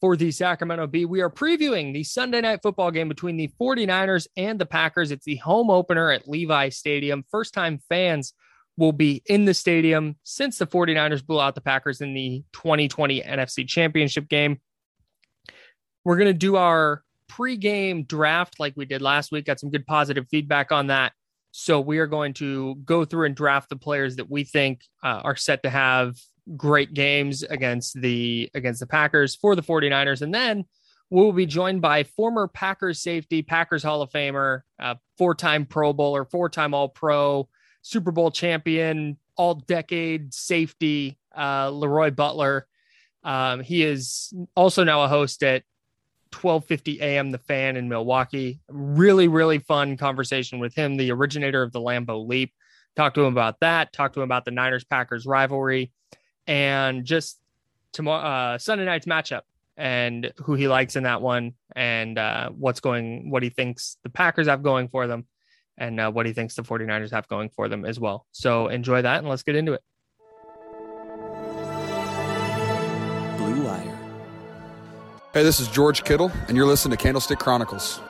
for the Sacramento Bee. We are previewing the Sunday night football game between the 49ers and the Packers. It's the home opener at Levi Stadium. First time fans will be in the stadium since the 49ers blew out the Packers in the 2020 NFC Championship game. We're going to do our pre-game draft like we did last week. Got some good positive feedback on that. So we are going to go through and draft the players that we think uh, are set to have great games against the against the Packers for the 49ers and then we'll be joined by former Packers safety, Packers Hall of Famer, uh, four-time Pro Bowler, four-time All-Pro, Super Bowl champion, all-decade safety, uh, Leroy Butler. Um, he is also now a host at 12:50 a.m. The Fan in Milwaukee. Really, really fun conversation with him, the originator of the Lambeau Leap. Talk to him about that. Talk to him about the Niners Packers rivalry, and just tomorrow uh, Sunday night's matchup and who he likes in that one, and uh, what's going, what he thinks the Packers have going for them, and uh, what he thinks the 49ers have going for them as well. So enjoy that, and let's get into it. Blue Wire. Hey, this is George Kittle, and you're listening to Candlestick Chronicles.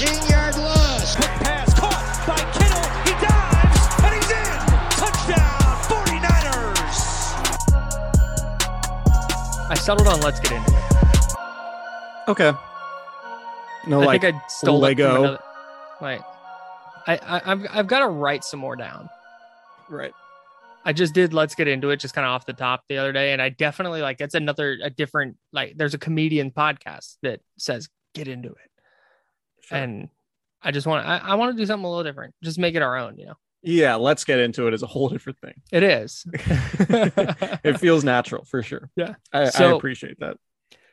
15 yard loss. Quick pass caught by Kittle. He dives and he's in. Touchdown 49ers. I settled on let's get into it. Okay. No, I like think I stole Lego. Another, like, I, I I've I've got to write some more down. Right. I just did let's get into it just kind of off the top the other day and I definitely like that's another a different like there's a comedian podcast that says get into it. And I just want I, I want to do something a little different. Just make it our own, you know. Yeah, let's get into it as a whole different thing. It is. it feels natural for sure. Yeah. I, I appreciate that.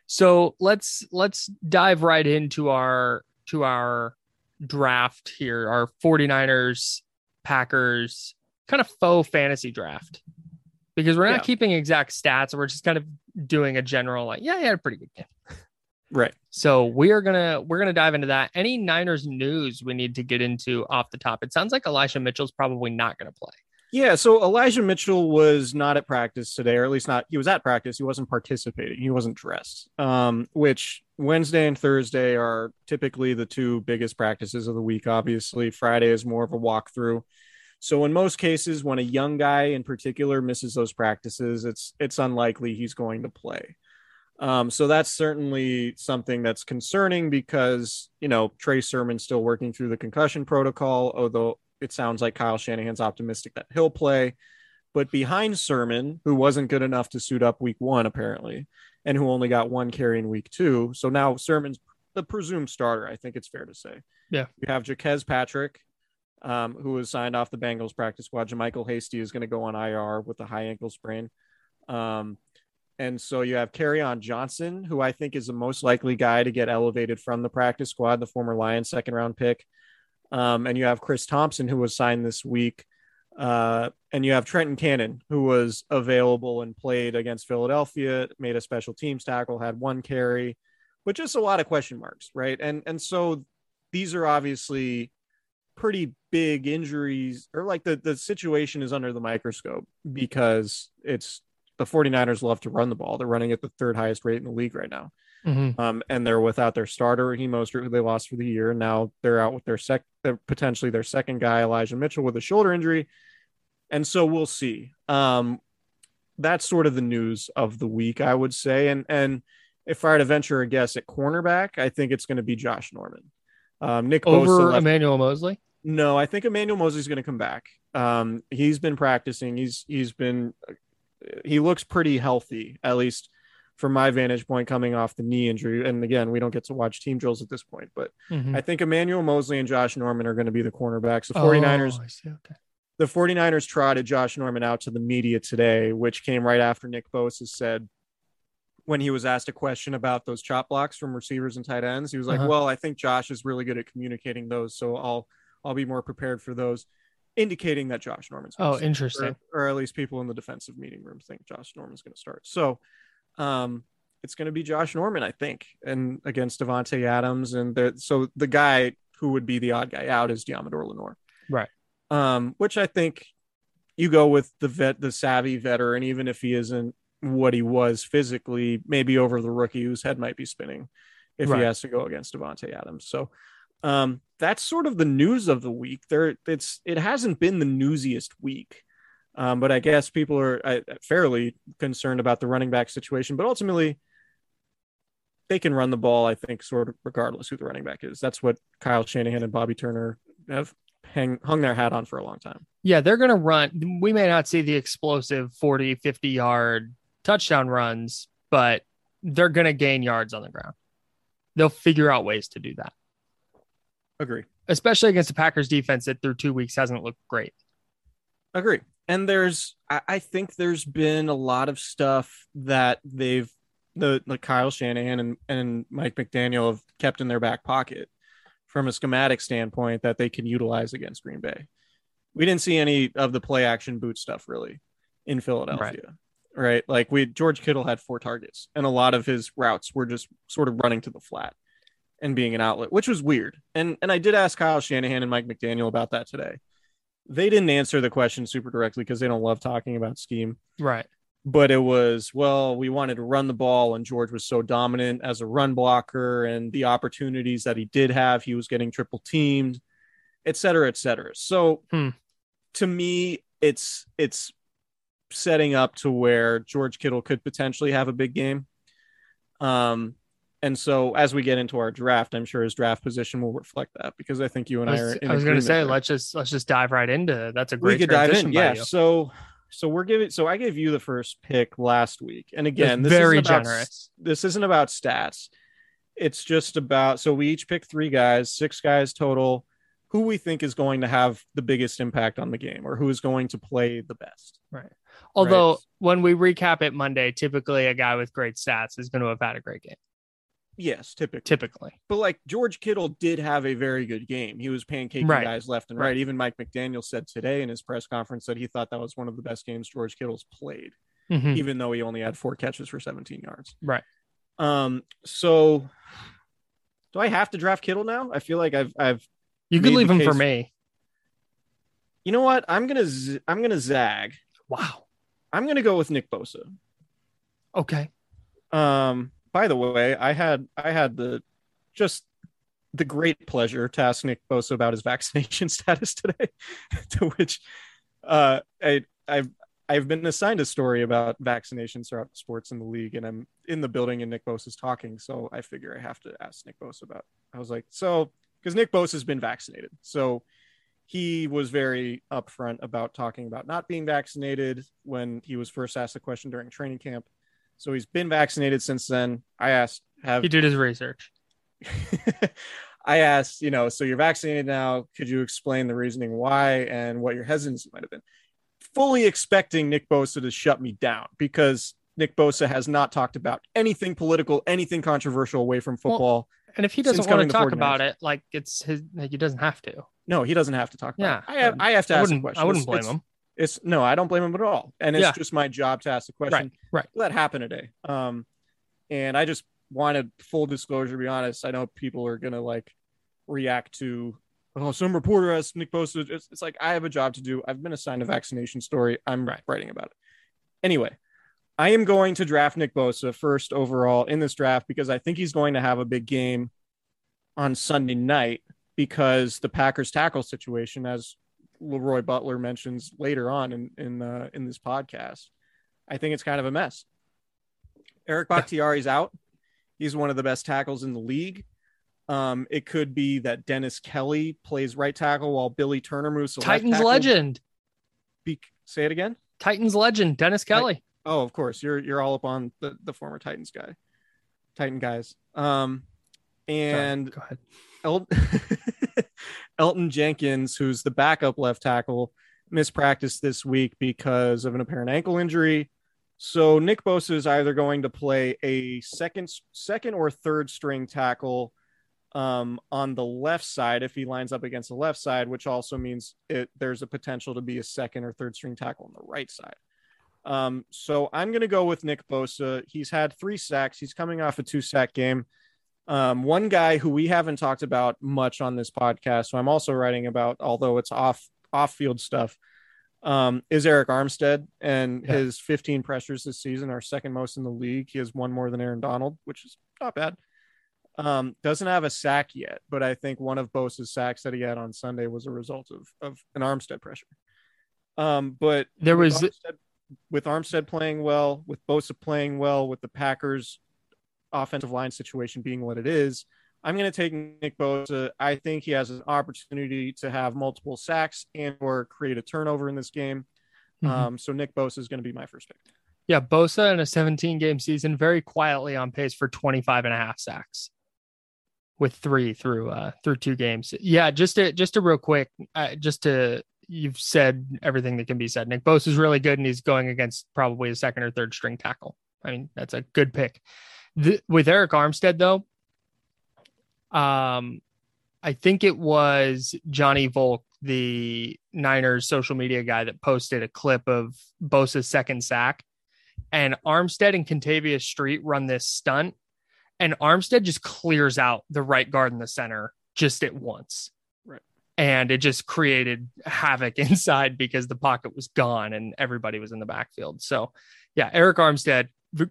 So let's let's dive right into our to our draft here, our 49ers, Packers, kind of faux fantasy draft. Because we're not Yeah. keeping exact stats, we're just kind of doing a general like, yeah, he had a pretty good game. Right. So we are gonna we're gonna dive into that. Any Niners news we need to get into off the top? It sounds like Elijah Mitchell's probably not gonna play. Yeah. So Elijah Mitchell was not at practice today, or at least not. He was at practice. He wasn't participating. He wasn't dressed. Um, which Wednesday and Thursday are typically the two biggest practices of the week. Obviously, Friday is more of a walkthrough. So in most cases, when a young guy in particular misses those practices, it's it's unlikely he's going to play. Um, so that's certainly something that's concerning because you know Trey Sermon's still working through the concussion protocol, although it sounds like Kyle Shanahan's optimistic that he'll play. But behind Sermon, who wasn't good enough to suit up week one, apparently, and who only got one carry in week two. So now Sermon's the presumed starter, I think it's fair to say. Yeah. You have Jaquez Patrick, um, who was signed off the Bengals practice squad. Michael Hasty is going to go on IR with a high ankle sprain. Um, and so you have Kerryon Johnson, who I think is the most likely guy to get elevated from the practice squad, the former Lions second round pick. Um, and you have Chris Thompson, who was signed this week. Uh, and you have Trenton Cannon, who was available and played against Philadelphia, made a special teams tackle, had one carry, but just a lot of question marks, right? And and so these are obviously pretty big injuries, or like the, the situation is under the microscope because it's the 49ers love to run the ball. They're running at the third highest rate in the league right now. Mhm. Um, and they're without their starter, Raheem Mostert, who they lost for the year. Now they're out with their sec, their, potentially their second guy, Elijah Mitchell, with a shoulder injury. And so we'll see. Um, that's sort of the news of the week, I would say. And and if I had to venture a guess at cornerback, I think it's going to be Josh Norman. Um, Nick Over Emmanuel Moseley. no, I think Emmanuel Moseley's going to come back. Um, he's been practicing. He's he's been he looks pretty healthy, at least from my vantage point, coming off the knee injury. And again, we don't get to watch team drills at this point, but Mhm. I think Emmanuel Moseley and Josh Norman are going to be the cornerbacks. The 49ers, Oh. Okay. the 49ers trotted Josh Norman out to the media today, which came right after Nick Bosa said when he was asked a question about those chop blocks from receivers and tight ends, he was like, Uh-huh. "Well, I think Josh is really good at communicating those, so I'll I'll be more prepared for those." Indicating that Josh Norman's Oh, start, interesting. or, or at least people in the defensive meeting room think Josh Norman's going to start. So, um, it's going to be Josh Norman, I think, and against Davante Adams, and there. So the guy who would be the odd guy out is Deommodore Lenoir, Right. Um, which I think you go with the vet, the savvy veteran, even if he isn't what he was physically, maybe over the rookie whose head might be spinning if Right. he has to go against Davante Adams. So um, that's sort of the news of the week. There, it's it hasn't been the newsiest week, um, but I guess people are uh, fairly concerned about the running back situation. But ultimately, they can run the ball. I think, sort of regardless who the running back is. That's what Kyle Shanahan and Bobby Turner have hang, hung their hat on for a long time. Yeah, they're going to run. We may not see the explosive 40, 50 yard touchdown runs, but they're going to gain yards on the ground. They'll figure out ways to do that, Agree. especially against the Packers defense that through two weeks hasn't looked great. Agree. And there's, I, think there's been a lot of stuff that they've, the, the Kyle Shanahan and, and Mike McDaniel have kept in their back pocket from a schematic standpoint that they can utilize against Green Bay. We didn't see any of the play action boot stuff really in Philadelphia. Right. Like we, George Kittle had four targets and a lot of his routes were just sort of running to the flat and being an outlet, which was weird. And, and I did ask Kyle Shanahan and Mike McDaniel about that today they didn't answer the question super directly because they don't love talking about scheme. Right. But it was, well, we wanted to run the ball, and George was so dominant as a run blocker, and the opportunities that he did have, he was getting triple teamed, et cetera, et cetera. So Hmm. to me, it's it's setting up to where George Kittle could potentially have a big game. Um, and so as we get into our draft, I'm sure his draft position will reflect that because I think you and I I, are. was, in I was going to say, there let's just let's just dive right into. That's a we great could dive in. Yeah. you. So so we're giving so I gave you the first pick last week. And again, this very isn't about, generous. This isn't about stats. It's just about so we each pick three guys, six guys total, who we think is going to have the biggest impact on the game or who is going to play the best. Right. Although Right. when we recap it Monday, typically a guy with great stats is going to have had a great game. Yes, typically. Typically, But like George Kittle did have a very good game. He was pancaking Right. guys left and Right. right. Even Mike McDaniel said today in his press conference that he thought that was one of the best games George Kittle's played. Mhm. even though he only had four catches for 17 yards. Right. Um. So, do I have to draft Kittle now? I feel like I've I've. you could leave him for me. You know what? I'm gonna z- I'm gonna zag. Wow. I'm gonna go with Nick Bosa. Okay. Um. By the way, I had I had the just the great pleasure to ask Nick Bosa about his vaccination status today, to which uh, I I've I've been assigned a story about vaccinations throughout sports in the league, and I'm in the building and Nick Bosa's talking, so I figure I have to ask Nick Bosa about. I was like, so because Nick Bosa has been vaccinated, so he was very upfront about talking about not being vaccinated when he was first asked the question during training camp. So he's been vaccinated since then. I asked, have He did his research. I asked, you know, so you're vaccinated now. Could you explain the reasoning why and what your hesitancy might have been? Fully expecting Nick Bosa to shut me down because Nick Bosa has not talked about anything political, anything controversial away from Well, football. And if he doesn't want to talk 49ers. about it, like it's his, like he doesn't have to. No, he doesn't have to talk about Yeah. it. I have, I have to I ask wouldn't. I wouldn't blame it's- him. It's no, I don't blame him at all. And it's Yeah. just my job to ask the question. right. right. That happened today. Um, and I just wanted full disclosure to be honest. I know people are gonna like react to oh, some reporter has Nick Bosa. It's, it's like I have a job to do. I've been assigned a vaccination story. I'm Right. writing about it. Anyway, I am going to draft Nick Bosa first overall in this draft because I think he's going to have a big game on Sunday night because the Packers tackle situation, as Leroy Butler mentions later on in in uh, in this podcast, I think it's kind of a mess. Eric Bakhtiari's out. He's one of the best tackles in the league. Um, it could be that Dennis Kelly plays right tackle while Billy Turner moves to Titans legend. Be- say it again. Titans legend. Dennis Kelly. Oh, of course. You're you're all up on the, the former Titans guy, Titan guys. Um, Sorry, and go ahead. El- Elgton Jenkins, who's the backup left tackle, missed practice this week because of an apparent ankle injury. So Nick Bosa is either going to play a second, second or third string tackle um, on the left side if he lines up against the left side, which also means it, there's a potential to be a second or third string tackle on the right side. Um, so I'm going to go with Nick Bosa. He's had three sacks. He's coming off a two sack game. Um, one guy who we haven't talked about much on this podcast, so I'm also writing about, although it's off off field stuff, um, is Arik Armstead and Yeah. his 15 pressures this season are second most in the league. He has one more than Aaron Donald, which is not bad. Um, doesn't have a sack yet, but I think one of Bosa's sacks that he had on Sunday was a result of of an Armstead pressure. Um, but There with was Armstead, with Armstead playing well, with Bosa playing well, with the Packers offensive line situation being what it is, I'm going to take Nick Bosa. I think he has an opportunity to have multiple sacks and or create a turnover in this game. Mhm. Um, so Nick Bosa is going to be my first pick. Yeah, Bosa in a 17 game season, very quietly on pace for 25 and a half sacks with three through uh through two games. Yeah, just to just to real quick, uh, just to you've said everything that can be said. Nick Bosa is really good and he's going against probably a second or third string tackle. I mean, that's a good pick. The, with Arik Armstead though, um I think it was Johnny Volk, the Niners social media guy that posted a clip of Bosa's second sack and Armstead and Kentavius Street run this stunt, and Armstead just clears out the right guard in the center just at once. Right. And it just created havoc inside because the pocket was gone and everybody was in the backfield. So, yeah, Arik Armstead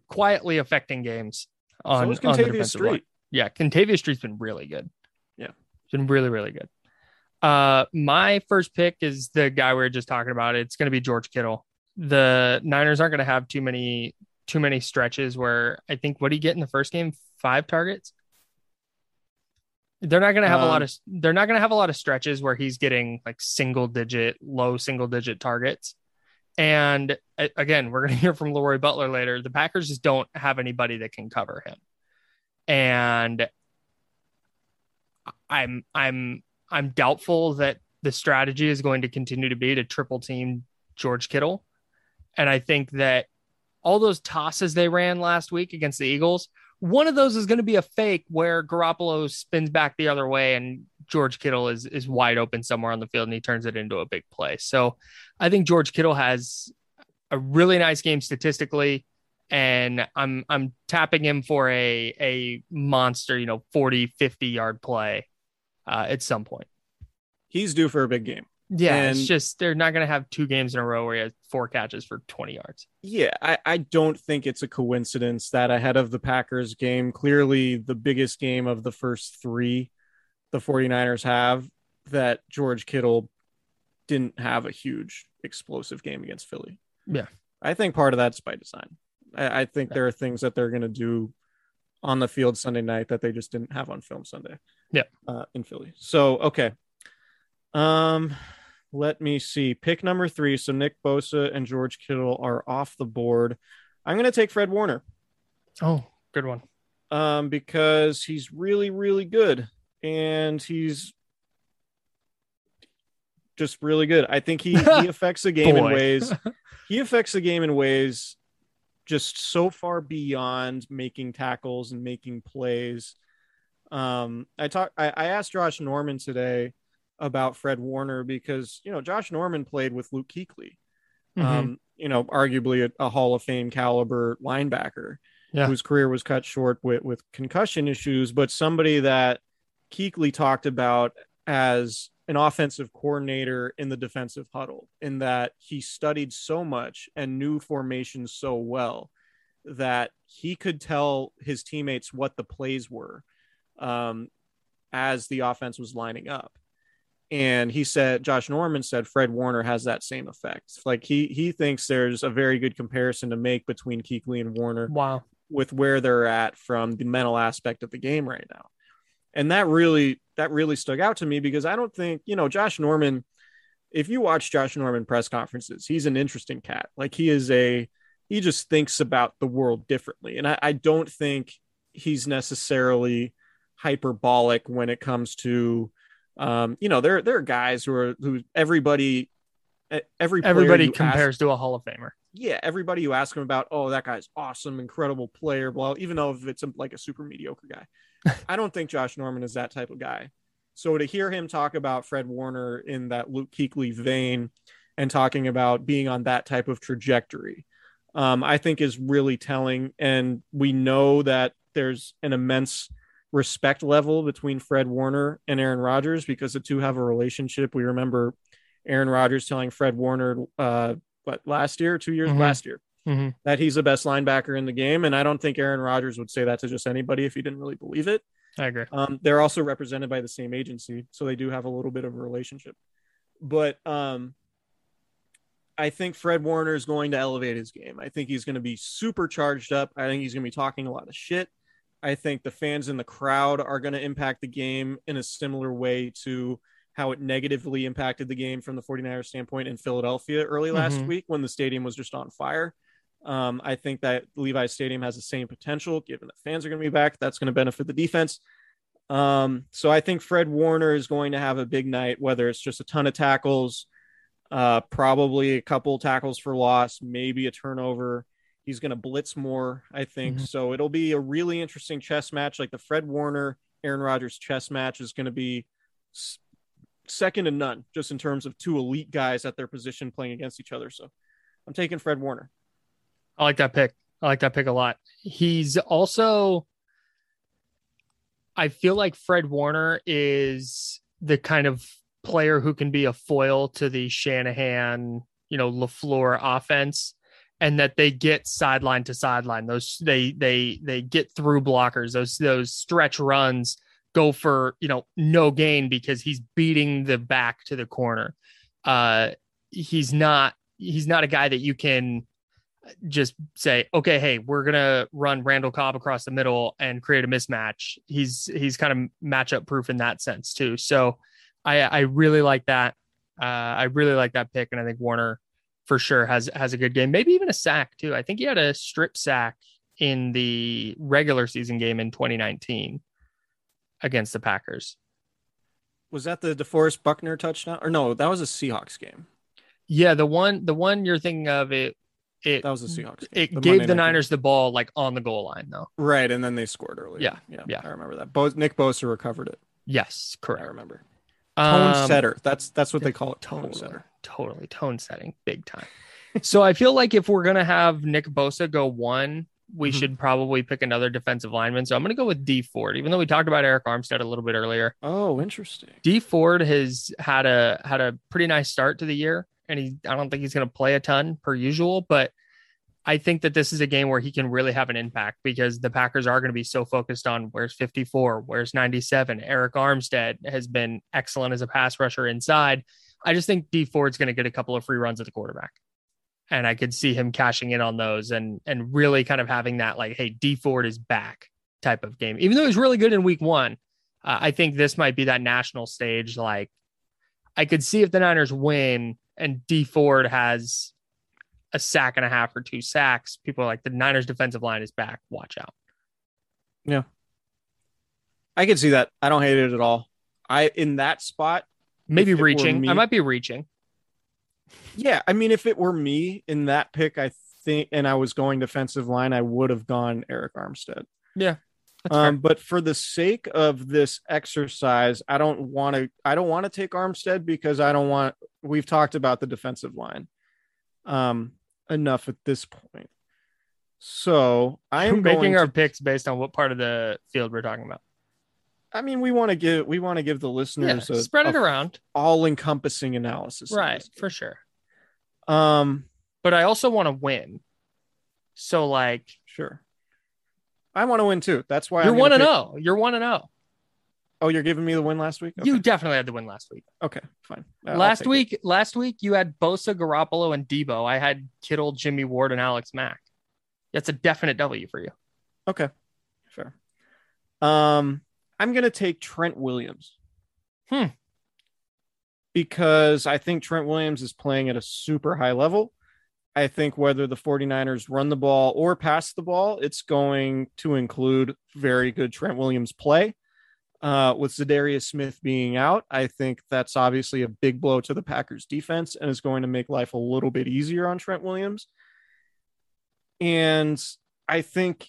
quietly affecting games on, so on the defensive line. Street. Yeah, Kentavius Street's been really good. Yeah. It's been really, really good. Uh, my first pick is the guy we were just talking about. It's going to be George Kittle. The Niners aren't going to have too many too many stretches where I think what did he get in the first game? Five targets. They're not going to have a lot Um, of they're not going to have a lot of stretches where he's getting like single digit, low single digit targets. And again, we're going to hear from Leroy Butler later. The Packers just don't have anybody that can cover him. And I'm I'm I'm doubtful that the strategy is going to continue to be to triple team George Kittle. And I think that all those tosses they ran last week against the Eagles, one of those is going to be a fake where Garoppolo spins back the other way and George Kittle is is wide open somewhere on the field and he turns it into a big play. So I think George Kittle has a really nice game statistically and I'm I'm tapping him for a a monster, you know, 40 50 yard play uh, at some point. He's due for a big game. Yeah, it's just they're not going to have two games in a row where he has four catches for 20 yards. Yeah, I, I don't think it's a coincidence that ahead of the Packers game, clearly the biggest game of the first three the 49ers have, that George Kittle didn't have a huge explosive game against Philly. Yeah. I think part of that's by design. I, I think Yeah. there are things that they're going to do on the field Sunday night that they just didn't have on film Sunday. Yeah. Uh, in Philly. So, okay. Um, let me see. Pick number three. So Nick Bosa and George Kittle are off the board. I'm going to take Fred Warner Oh, good one. um, because he's really, really good. And he's just really good. I think he, he affects the game in ways. He affects the game in ways just so far beyond making tackles and making plays. Um, I talked. I, I asked Josh Norman today about Fred Warner because you know Josh Norman played with Luke Kuechly, Mhm. um, you know, arguably a, a Hall of Fame caliber linebacker Yeah. whose career was cut short with, with concussion issues, but somebody that Kuechly talked about as an offensive coordinator in the defensive huddle, in that he studied so much and knew formations so well that he could tell his teammates what the plays were um, as the offense was lining up. And he said, Josh Norman said Fred Warner has that same effect. Like he he thinks there's a very good comparison to make between Kuechly and Warner Wow. with where they're at from the mental aspect of the game right now. And that really that really stuck out to me because I don't think, you know, Josh Norman, if you watch Josh Norman press conferences, he's an interesting cat. Like he is a he just thinks about the world differently. And I, I don't think he's necessarily hyperbolic when it comes to um, you know, there there are guys who are who everybody every Everybody you ask- compares to a Hall of Famer. yeah, everybody you ask him about, oh, that guy's awesome, incredible player, blah, even though if it's a, like a super mediocre guy. I don't think Josh Norman is that type of guy. So to hear him talk about Fred Warner in that Luke Kuechly vein and talking about being on that type of trajectory, um, I think is really telling. And we know that there's an immense respect level between Fred Warner and Aaron Rodgers because the two have a relationship. We remember Aaron Rodgers telling Fred Warner, uh, what last year, two years Mhm. last year, Mhm. that he's the best linebacker in the game. And I don't think Aaron Rodgers would say that to just anybody if he didn't really believe it. I agree. Um, they're also represented by the same agency, so they do have a little bit of a relationship. But um, I think Fred Warner is going to elevate his game. I think he's going to be super charged up. I think he's going to be talking a lot of shit. I think the fans in the crowd are going to impact the game in a similar way to how it negatively impacted the game from the 49ers standpoint in Philadelphia early last Mhm. week when the stadium was just on fire. Um, I think that Levi Stadium has the same potential, given that fans are going to be back. That's going to benefit the defense. Um, so I think Fred Warner is going to have a big night, whether it's just a ton of tackles, uh, probably a couple tackles for loss, maybe a turnover. He's going to blitz more, I think. Mhm. So it'll be a really interesting chess match. Like the Fred Warner, Aaron Rodgers chess match is going to be second to none, just in terms of two elite guys at their position playing against each other. So I'm taking Fred Warner. I like that pick. I like that pick a lot. He's also, I feel like Fred Warner is the kind of player who can be a foil to the Shanahan, you know, LaFleur offense and that they get sideline to sideline. Those they they they get through blockers. Those those stretch runs go for, you know, no gain because he's beating the back to the corner. Uh he's not he's not a guy that you can just say, okay, hey, we're gonna run Randall Cobb across the middle and create a mismatch. He's he's kind of matchup proof in that sense too. So I I really like that. Uh, I really like that pick, and I think Warner for sure has has a good game, maybe even a sack too. I think he had a strip sack in the regular season game in 2019 against the Packers. Was that the DeForest Buckner touchdown? Or no, that was a Seahawks game. Yeah, the one the one you're thinking of it it That was a Seahawks game. it The gave Monday the night game. Niners the ball like on the goal line though. Right, and then they scored early. Yeah, yeah, yeah. I remember that. Bo- Nick Bosa recovered it. Yes, correct. I remember. Tone Um, setter. That's that's what they call it. Tone totally, setter. totally tone setting, big time. so I feel like if we're gonna have Nick Bosa go one, we Mhm. should probably pick another defensive lineman. So I'm gonna go with D Ford, even though we talked about Arik Armstead a little bit earlier. Oh, interesting. D Ford has had a had a pretty nice start to the year, and he I don't think he's gonna play a ton per usual, but I think that this is a game where he can really have an impact because the Packers are going to be so focused on where's 54, where's 97. Arik Armstead has been excellent as a pass rusher inside. I just think D Ford's going to get a couple of free runs at the quarterback. And I could see him cashing in on those and and really kind of having that like, hey, D Ford is back type of game. Even though he's really good in week one, uh, I think this might be that national stage. Like, I could see if the Niners win and D Ford has a sack and a half or two sacks, people are like the Niners defensive line is back. Watch out. Yeah. I can see that. I don't hate it at all. I in that spot. Maybe If it were reaching. me- I might be reaching. Yeah, I mean, if it were me in that pick, I think, and I was going defensive line, I would have gone Arik Armstead. Yeah. Um, but for the sake of this exercise, I don't want to. I don't want to take Armstead because I don't want. We've talked about the defensive line, um, enough at this point. So I am making going our to- picks based on what part of the field we're talking about. I mean, we want to give we want to give the Yeah, listeners a, spread it a around. all-encompassing analysis. Right, for sure. Um, But I also want to win. So like sure. I want to win too. That's why you're one and zero. You're one and zero. Oh, you're giving me the win last week. Okay. You definitely had the win last week. okay? Fine. I'll last take it. week, last week you had Bosa, Garoppolo, and Deebo. I had Kittle, Jimmy Ward, and Alex Mack. That's a definite W for you. Okay, fair. Um, I'm gonna take Trent Williams. Hmm. Because I think Trent Williams is playing at a super high level. I think whether the 49ers run the ball or pass the ball, it's going to include very good Trent Williams play. Uh, with Za'Darius Smith being out, I think that's obviously a big blow to the Packers defense and is going to make life a little bit easier on Trent Williams. And I think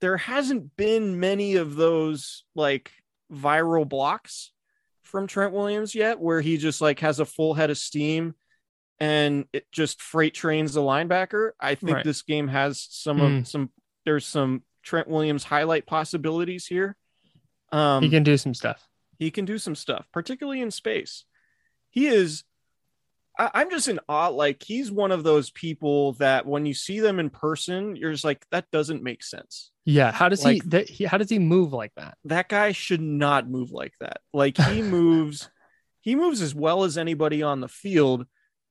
there hasn't been many of those like viral blocks from Trent Williams yet where he just like has a full head of steam and it just freight trains the linebacker. I think Right. this game has some Hmm. of some there's some Trent Williams highlight possibilities here. Um he can do some stuff. he can do some stuff, particularly in space. He is. I, I'm just in awe. Like he's one of those people that when you see them in person, you're just like, that doesn't make sense. Yeah. How does Like- he, that, he? How does he move like that? That guy should not move like that. Like he moves, he moves as well as anybody on the field,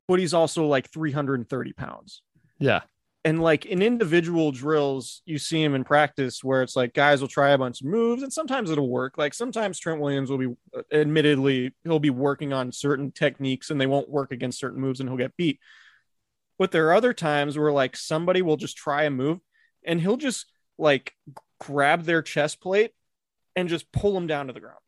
but he's also like 330 pounds. Yeah. And like in individual drills, you see him in practice where it's like guys will try a bunch of moves and sometimes it'll work. Like sometimes Trent Williams will be, uh, admittedly, he'll be working on certain techniques and they won't work against certain moves and he'll get beat. But there are other times where like somebody will just try a move and he'll just like grab their chest plate and just pull them down to the ground.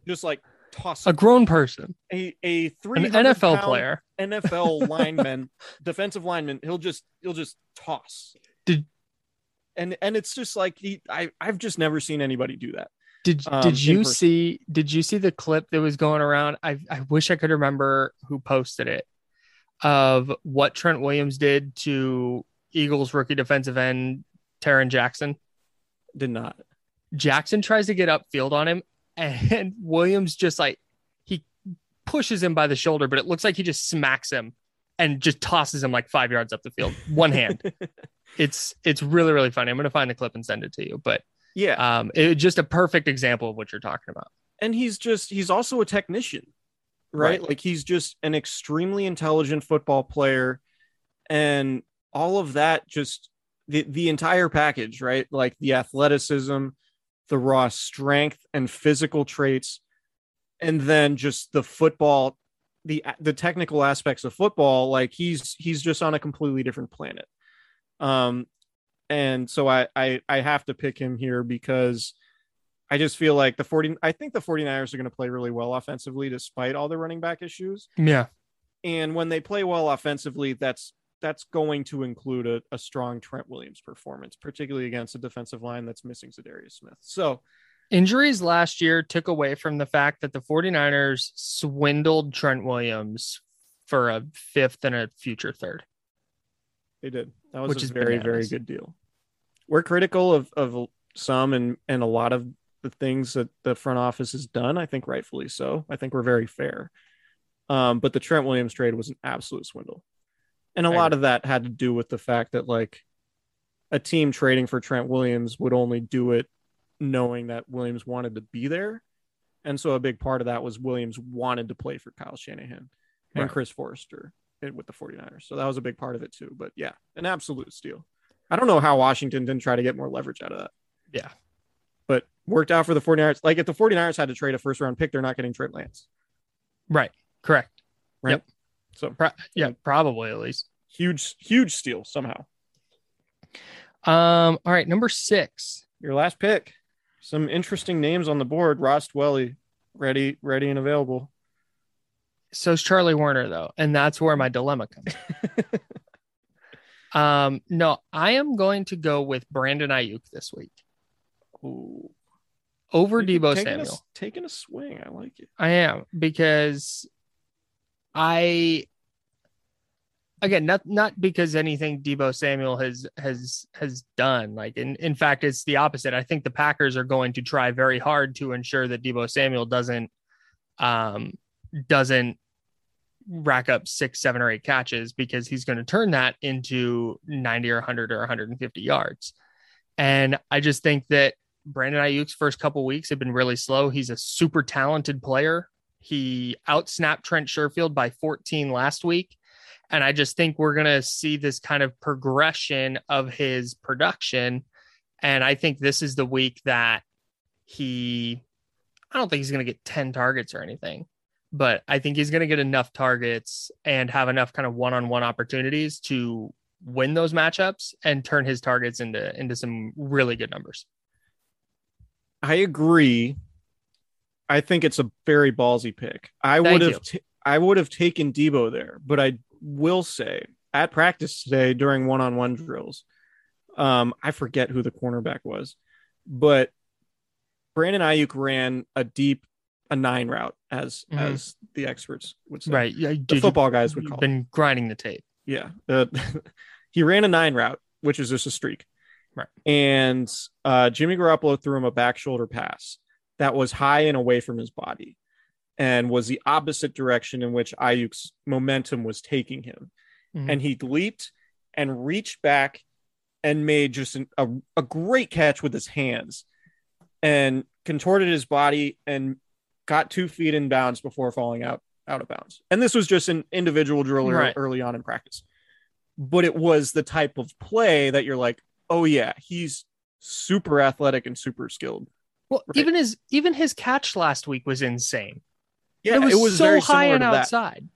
Just like toss A grown person, a, a three an NFL player. NFL lineman, defensive lineman, he'll just he'll just toss. Did- and and it's just like he I I've just never seen anybody do that. Did um, did you see did you see the clip that was going around? I I wish I could remember who posted it of what Trent Williams did to Eagles rookie defensive end Tarron Jackson. Did not. Jackson tries to get upfield on him, and Williams just like he pushes him by the shoulder, but it looks like he just smacks him and just tosses him like five yards up the field, one hand. it's it's really really funny. I'm gonna find the clip and send it to you, but Yeah. um, it, just a perfect example of what you're talking about. and he's just he's also a technician. Right? Right. Like he's just an extremely intelligent football player and all of that just the the entire package, right? Like the athleticism, the raw strength and physical traits and then just the football the the technical aspects of football like he's he's just on a completely different planet. Um and so i i, I have to pick him here because i just feel like the 40 i think the 49ers are going to play really well offensively despite all the running back issues. Yeah, and when they play well offensively that's that's going to include a, a strong trent williams performance particularly against a defensive line that's missing za'darius smith so injuries last year took away from the fact that the 49ers swindled Trent Williams for a fifth and a future third. They did. That was Which a is very, very good deal. We're critical of, of some and, and a lot of the things that the front office has done. I think rightfully so. I think we're very fair. Um, but the Trent Williams trade was an absolute swindle. And a I lot of that had to do with the fact that like a team trading for Trent Williams would only do it knowing that Williams wanted to be there. And so a big part of that was Williams wanted to play for Kyle Shanahan and Right. Chris Foerster with the 49ers. So that was a big part of it too. But yeah, an absolute steal. I don't know how Washington didn't try to get more leverage out of that. Yeah. But worked out for the 49ers. Like if the 49ers had to trade a first round pick, they're not getting Trent Lance. Right. Correct. So Pro- yeah, probably at least. huge, huge steal somehow. Um, all right, number six. Your last pick. Some interesting names on the board. Ross Dwelley, ready, ready and available. So's Charlie Woerner, though, and that's where my dilemma comes. um, no, I am going to go with Brandon Aiyuk this week. Ooh. over Deebo taking a- Samuel. taking a swing. I like it. I am because I again not not because anything Deebo Samuel has has has done like in in fact it's the opposite. I think the Packers are going to try very hard to ensure that Deebo Samuel doesn't um doesn't rack up 6 7 or 8 catches because he's going to turn that into 90 or 100 or 150 yards. And I just think that Brandon Aiyuk's first couple weeks have been really slow. He's a super talented player. He outsnapped Trent Sherfield by 14 last week. And I just think we're going to see this kind of progression of his production. And I think this is the week that he, I don't think he's going to get 10 targets or anything, but I think he's going to get enough targets and have enough kind of one on one opportunities to win those matchups and turn his targets into, into some really good numbers. I agree. I think it's a very ballsy pick. I Thank would have t- I would have taken Deebo there, but I will say at practice today during one-on-one drills, um, I forget who the cornerback was, but Brandon Aiyuk ran a deep a nine route as Mhm. as the experts would say. Right. Yeah, The football guys would call. it. been grinding the tape. Yeah. Uh, he ran a nine route, which is just a streak. Right. And uh, Jimmy Garoppolo threw him a back shoulder pass that was high and away from his body and was the opposite direction in which Aiyuk's momentum was taking him. Mhm. And he leaped and reached back and made just an, a, a great catch with his hands and contorted his body and got two feet in bounds before falling out out of bounds. And this was just an individual driller Right. early on in practice. But it was the type of play that you're like, oh yeah, he's super athletic and super skilled. Well, Right. even his even his catch last week was insane. Yeah, it was, it was so high and to that. outside.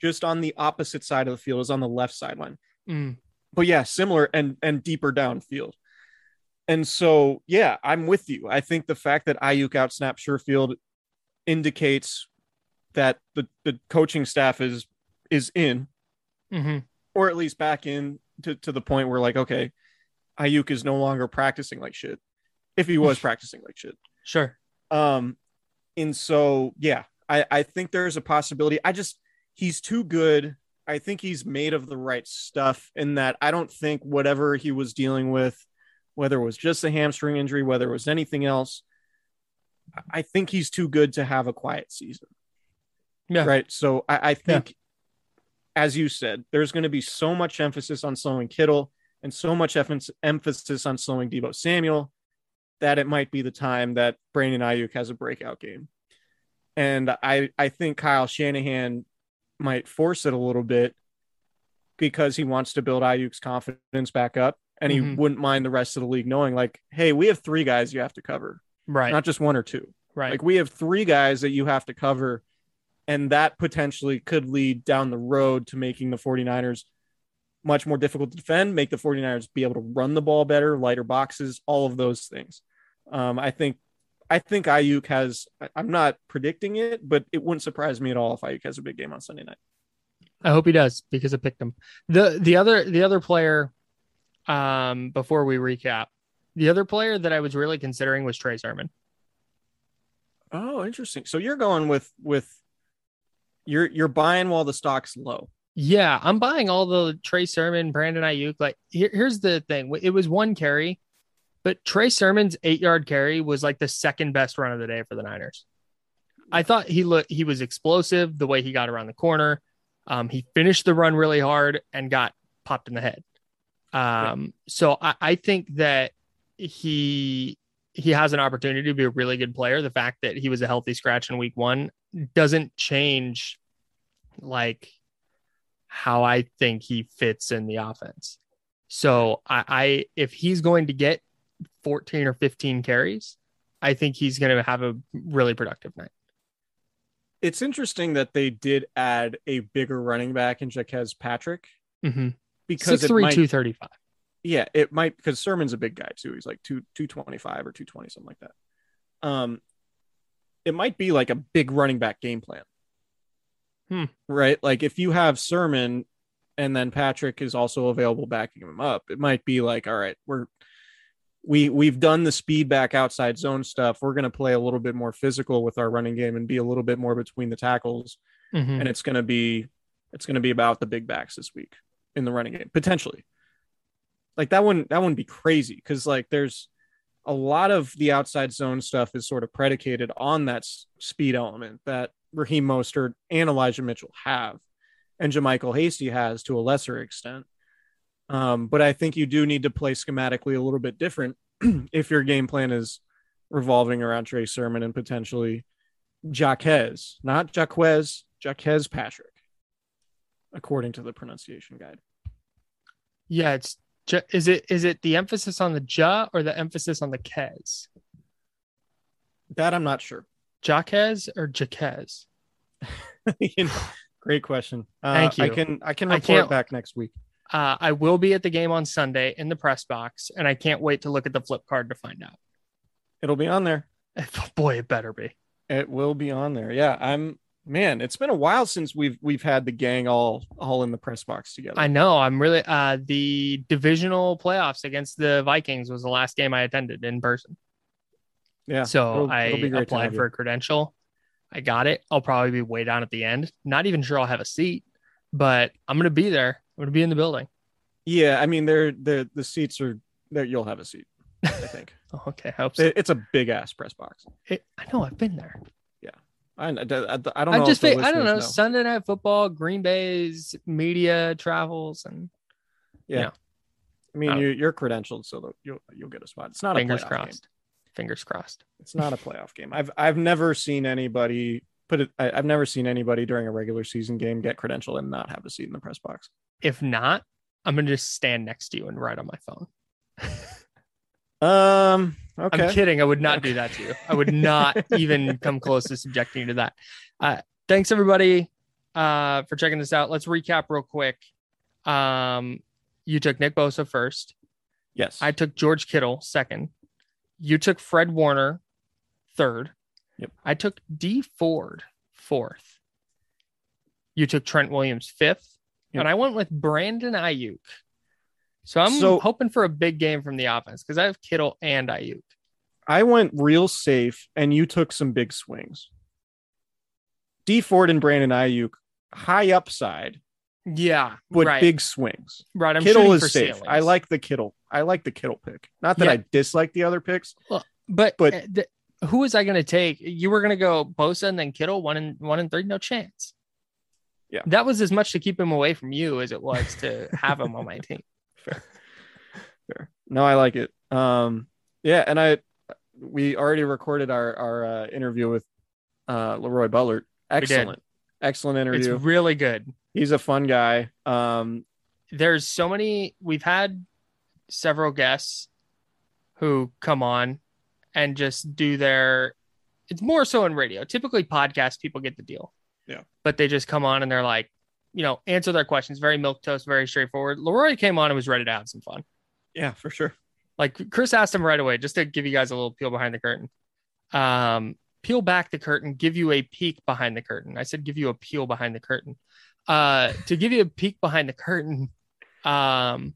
Just on the opposite side of the field, is on the left sideline. Mm. But yeah, similar and and deeper downfield. And so yeah, I'm with you. I think the fact that Aiyuk outsnapped Sherfield indicates that the, the coaching staff is is in, hmm or at least back in to, to the point where like, okay, Aiyuk is no longer practicing like shit. If he was practicing like shit. Sure. Um, and so yeah, I I think there's a possibility. I just he's too good. I think he's made of the right stuff. In that, I don't think whatever he was dealing with, whether it was just a hamstring injury, whether it was anything else, I- think he's too good to have a quiet season. Yeah. Right. So I, I think, as you said, there's going to be so much emphasis on slowing Kittle and so much emph- emphasis on slowing Deebo Samuel that it might be the time that Brandon Aiyuk has a breakout game. And I, I think Kyle Shanahan might force it a little bit because he wants to build Aiyuk's confidence back up. And he Mhm. wouldn't mind the rest of the league knowing, like, hey, we have three guys you have to cover, Right. not just one or two. right. Like, we have three guys that you have to cover. And that potentially could lead down the road to making the 49ers much more difficult to defend, make the 49ers be able to run the ball better, lighter boxes, all of those things. Um, I think I think Aiyuk has I'm not predicting it, but it wouldn't surprise me at all if Aiyuk has a big game on Sunday night. I hope he does because I picked him. The the other the other player um before we recap, the other player that I was really considering was Trey Sermon. Oh, interesting. So you're going with with you're you're buying while the stock's low. Yeah, I'm buying all the Trey Sermon, Brandon Aiyuk. Like here, here's the thing. It was one carry, but Trey Sermon's eight yard carry was like the second best run of the day for the Niners. I thought he looked he was explosive the way he got around the corner. Um, he finished the run really hard and got popped in the head. Um, so I, I think that he he has an opportunity to be a really good player. The fact that he was a healthy scratch in week one doesn't change like how I think he fits in the offense. So I, I if he's going to get 14 or 15 carries, I think he's going to have a really productive night. It's interesting that they did add a bigger running back in Jaquez Patrick Mm-hmm. because Six it three might, two thirty five. yeah, it might because Sermon's a big guy too. He's like two two twenty five or two twenty something like that. Um, it might be like a big running back game plan. Hmm. Right, like if you have Sermon, and then Patrick is also available backing him up, it might be like, all right, we're we we've done the speed back outside zone stuff. We're going to play a little bit more physical with our running game and be a little bit more between the tackles. Mhm. And it's going to be it's going to be about the big backs this week in the running game potentially. Like that wouldn't that wouldn't be crazy because like there's a lot of the outside zone stuff is sort of predicated on that s- speed element that Raheem Mostert and Elijah Mitchell have, and JaMycal Hasty has to a lesser extent. Um, but I think you do need to play schematically a little bit different if your game plan is revolving around Trey Sermon and potentially Jaquez, not Jaquez, Jaquez Patrick, according to the pronunciation guide. Yeah, it's is it is it the emphasis on the ja or the emphasis on the kez? That I'm not sure. Jaquez or Jaquez? You know, Great question. Uh, Thank I you. can I can I report can't- back next week. Uh, I will be at the game on Sunday in the press box, and I can't wait to look at the flip card to find out. It'll be on there. Boy, it better be. It will be on there. Yeah, I'm man. It's been a while since we've we've had the gang all all in the press box together. I know. I'm really uh the divisional playoffs against the Vikings was the last game I attended in person. Yeah. so it'll- I it'll applied for a credential. I got it. I'll probably be way down at the end. Not even sure I'll have a seat, but I'm gonna be there. I'm gonna be in the building. Yeah, I mean, they're the the seats are there. You'll have a seat. I think Oh, okay, I hope so. It- it's a big ass press box. It- I know I've been there. I, I, I don't know. I just think I don't know. listeners Sunday night football, Green Bay's media travels, and Yeah. yeah. I mean, Uh, you, you're credentialed, so you'll you'll get a spot. It's not fingers a crossed. game. Fingers crossed. It's not a playoff game. I've I've never seen anybody put it. I, I've never seen anybody during a regular season game get credentialed and not have a seat in the press box. If not, I'm gonna just stand next to you and write on my phone. Um. Okay. I'm kidding. I would not do that to you. I would not even come close to subjecting you to that. Uh, thanks everybody uh, for checking this out. Let's recap real quick. Um, you took Nick Bosa first. Yes. I took George Kittle second. You took Fred Warner third. Yep. I took Dee Ford fourth. You took Trent Williams fifth. Yep. And I went with Brandon Aiyuk. So I'm So- hoping for a big game from the offense because I have Kittle and Aiyuk. I went real safe, and you took some big swings. Dee Ford and Brandon Aiyuk, high upside, Yeah, but right, big swings. right. I'm Kittle is for safe. ceilings. I like the Kittle. I like the Kittle pick. Not that Yeah. I dislike the other picks. but but- but th- who was I going to take? You were going to go Bosa and then Kittle one and one and three. No chance. Yeah. that was as much to keep him away from you as it was to have him on my team. Fair. Fair. No, I like it. Um, yeah, and I we already recorded our our uh, interview with uh, Leroy Butler. did. Excellent, excellent It's interview. really good. He's a fun guy. Um, There's so many. We've had several guests who come on and just do their. It's more so in radio. Typically, podcast people get the deal. Yeah. but they just come on and they're like, you know, answer their questions. Very milk toast, very straightforward. Leroy came on and was ready to have some fun. yeah, for sure. like Chris asked him right away, just to give you guys a little peel behind the curtain. Um, peel back the curtain, give you a peek behind the curtain. I said, give you a peel behind the curtain. Uh, to give you a peek behind the curtain, um,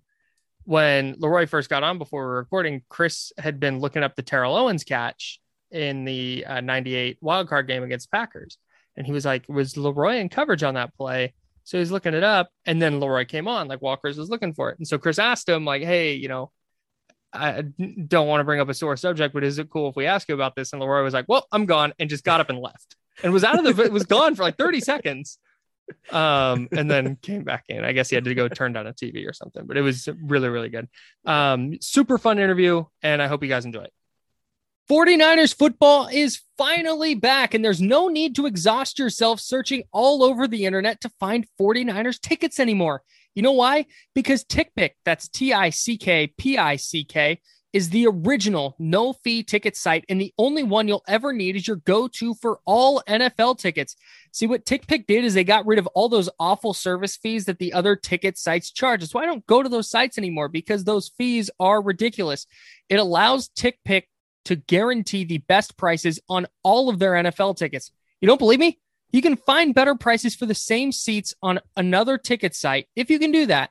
when Leroy first got on before we were recording, Chris had been looking up the Terrell Owens catch in the uh, 98 wild card game against Packers. And he was like, was Leroy in coverage on that play? So he's looking it up. And then Leroy came on, like Walker's was looking for it. And so Chris asked him, like, hey, you know, I don't want to bring up a sore subject, but is it cool if we ask you about this? And Leroy was like, well, I'm gone and just got up and left and was out of the, was gone for like 30 seconds. Um, and then came back in. I guess he had to go turn down a TV or something, but it was really, really good. Um, super fun interview. And I hope you guys enjoy it. 49ers football is finally back, and there's no need to exhaust yourself searching all over the internet to find 49ers tickets anymore. You know why? Because TickPick, that's T I C K P I C K, is the original no fee ticket site, and the only one you'll ever need is your go to for all NFL tickets. See, what TickPick did is they got rid of all those awful service fees that the other ticket sites charge. That's why I don't go to those sites anymore because those fees are ridiculous. It allows TickPick to guarantee the best prices on all of their NFL tickets. You don't believe me? You can find better prices for the same seats on another ticket site. If you can do that,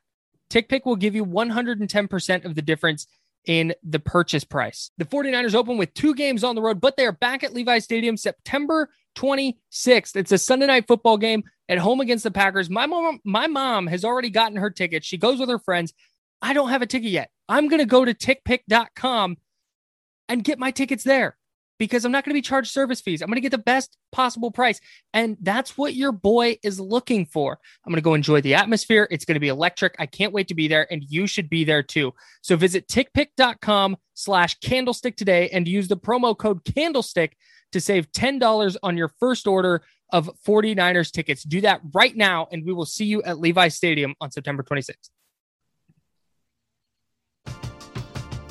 TickPick will give you 110% of the difference in the purchase price. The 49ers open with two games on the road, but they are back at Levi Stadium September 26th. It's a Sunday night football game at home against the Packers. My mom, my mom has already gotten her ticket. She goes with her friends. I don't have a ticket yet. I'm going to go to tickpick.com and get my tickets there because I'm not going to be charged service fees. I'm going to get the best possible price. And that's what your boy is looking for. I'm going to go enjoy the atmosphere. It's going to be electric. I can't wait to be there. And you should be there too. So visit tickpick.com slash candlestick today and use the promo code candlestick to save $10 on your first order of 49ers tickets. Do that right now. And we will see you at Levi Stadium on September 26th.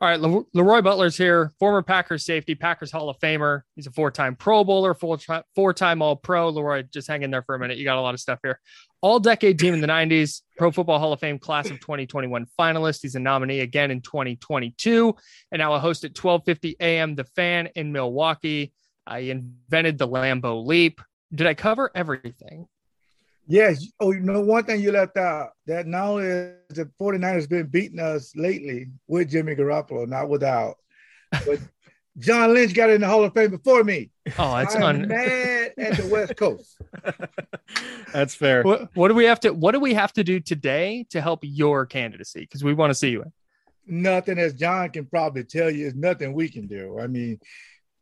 All right, Le- Leroy Butler's here, former Packers safety, Packers Hall of Famer. He's a four-time Pro Bowler, four-time All-Pro. Leroy, just hang in there for a minute. You got a lot of stuff here. All-decade team in the '90s, Pro Football Hall of Fame class of 2021 finalist. He's a nominee again in 2022, and now a host at 12:50 a.m. The Fan in Milwaukee. I invented the Lambeau Leap. Did I cover everything? Yes. Oh, you know, one thing you left out that not only is the 49ers been beating us lately with Jimmy Garoppolo, not without, but John Lynch got in the Hall of Fame before me. Oh, that's I'm un- mad at the West Coast. That's fair. What, what do we have to What do we have to do today to help your candidacy? Because we want to see you. Nothing, as John can probably tell you, is nothing we can do. I mean,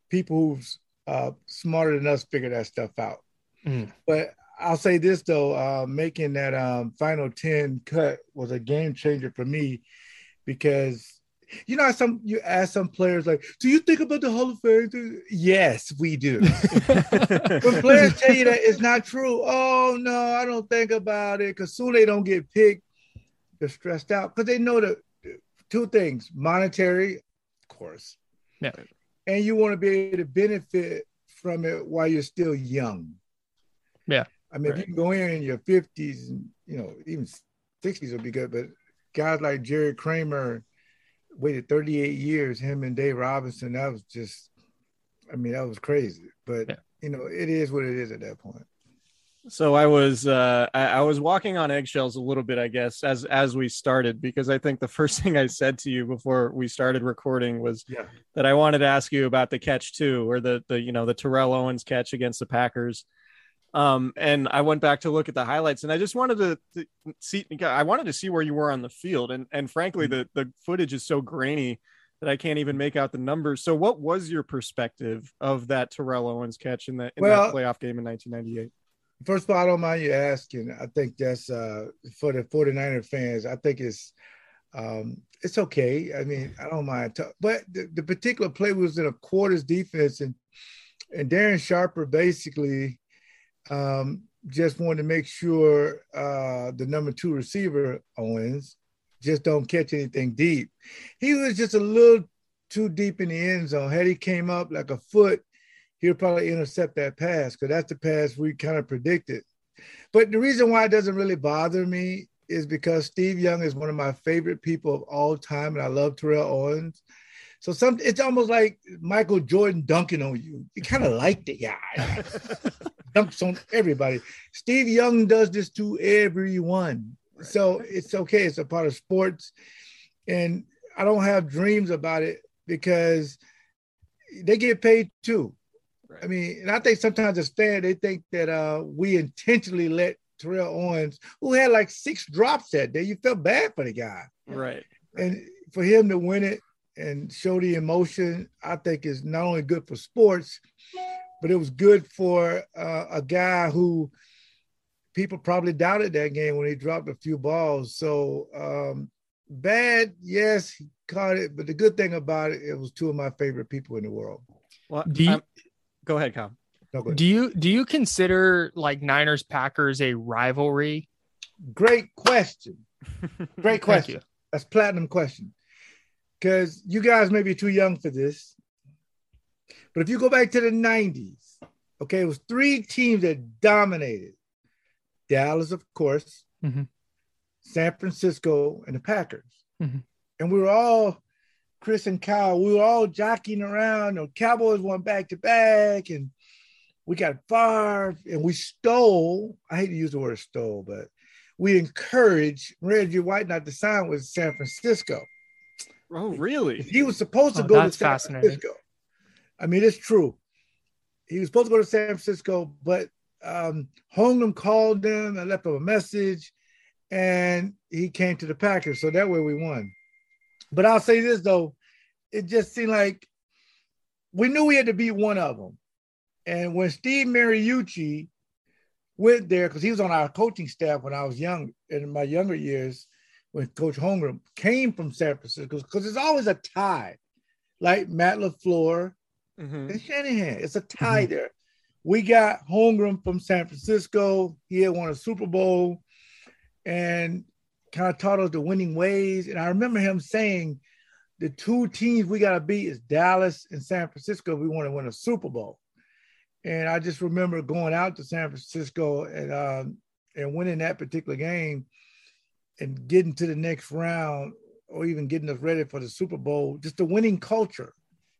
people who's uh, smarter than us figure that stuff out. Mm. But I'll say this though, uh, making that um, final ten cut was a game changer for me because you know some you ask some players like, "Do you think about the Hall of Fame?" Yes, we do. when players tell you that it's not true, oh no, I don't think about it because soon they don't get picked. They're stressed out because they know that two things: monetary, of course, Yeah. and you want to be able to benefit from it while you're still young. Yeah. I mean, if you can go in in your 50s and, you know, even 60s would be good. But guys like Jerry Kramer waited 38 years, him and Dave Robinson, that was just, I mean, that was crazy. But, Yeah. you know, it is what it is at that point. So I was uh, I, I was walking on eggshells a little bit, I guess, as as we started, because I think the first thing I said to you before we started recording was Yeah. that I wanted to ask you about the catch too, or the the you know the Terrell Owens catch against the Packers. Um, and I went back to look at the highlights, and I just wanted to, to see. I wanted to see where you were on the field, and and frankly, the the footage is so grainy that that I can't even make out the numbers. So, what was your perspective of that Terrell Owens catch in that, in Well- that playoff game in 1998? First of all, I don't mind you asking. I think that's uh, for the 49er fans. I think it's um, it's okay. I mean, I don't mind. T- but the, the particular play was in a quarters defense, and and Darren Sharper basically um, just wanted to make sure uh, the number two receiver Owens just don't catch anything deep. He was just a little too deep in the end zone. Had he came up like a foot, he'll probably intercept that pass because that's the pass we kind of predicted. But the reason why it doesn't really bother me is because Steve Young is one of my favorite people of all time, and I love Terrell Owens. So some it's almost like Michael Jordan dunking on you. You kind of like the guy. Dunks on everybody. Steve Young does this to everyone. So it's okay. It's a part of sports. And I don't have dreams about it because they get paid too. I mean, and I think sometimes as fans, they think that uh, we intentionally let Terrell Owens, who had like six drops that day, you felt bad for the guy. Right. And for him to win it and show the emotion, I think is not only good for sports, but it was good for uh, a guy who people probably doubted that game when he dropped a few balls. So um, bad, yes, he caught it, but the good thing about it, it was two of my favorite people in the world. Well, Do you- I'm- go ahead, Kyle. No, go ahead. Do you do you consider like Niners Packers a rivalry? Great question. Great question. you. That's platinum question. Because you guys may be too young for this. But if you go back to the 90s, okay, it was three teams that dominated. Dallas, of course, Mhm. San Francisco, and the Packers. Mhm. And we were all, Chris and Kyle, we were all jockeying around. The Cowboys won back to back, and we got Favre, and we stole. I hate to use the word stole, but we encouraged Reggie White not to sign with San Francisco. Oh, really? He was supposed to Oh, go to San. Francisco. I mean, it's true. He was supposed to go to San Francisco, but um, Holmgren called him and left him a message, and he came to the Packers. So that way we won. But I'll say this though, it just seemed like we knew we had to beat one of them. And when Steve Mariucci went there, because he was on our coaching staff when I was young, in my younger years, when Coach Holmgren came from San Francisco, because there's always a tie, like Matt LaFleur Mhm. and Shanahan. It's a tie there. We got Holmgren from San Francisco. He had won a Super Bowl and kind of taught us the winning ways. And I remember him saying, the two teams we got to beat is Dallas and San Francisco. We want to win a Super Bowl. And I just remember going out to San Francisco and um, and winning that particular game and getting to the next round or even getting us ready for the Super Bowl, just the winning culture.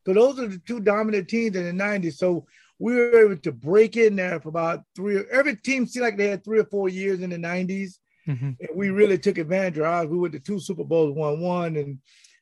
So those are the two dominant teams in the 90s. So we were able to break in there for about three. Every team seemed like they had three or four years in the 90s. Mhm. And we really took advantage of ours. We went to two Super Bowls, won one, and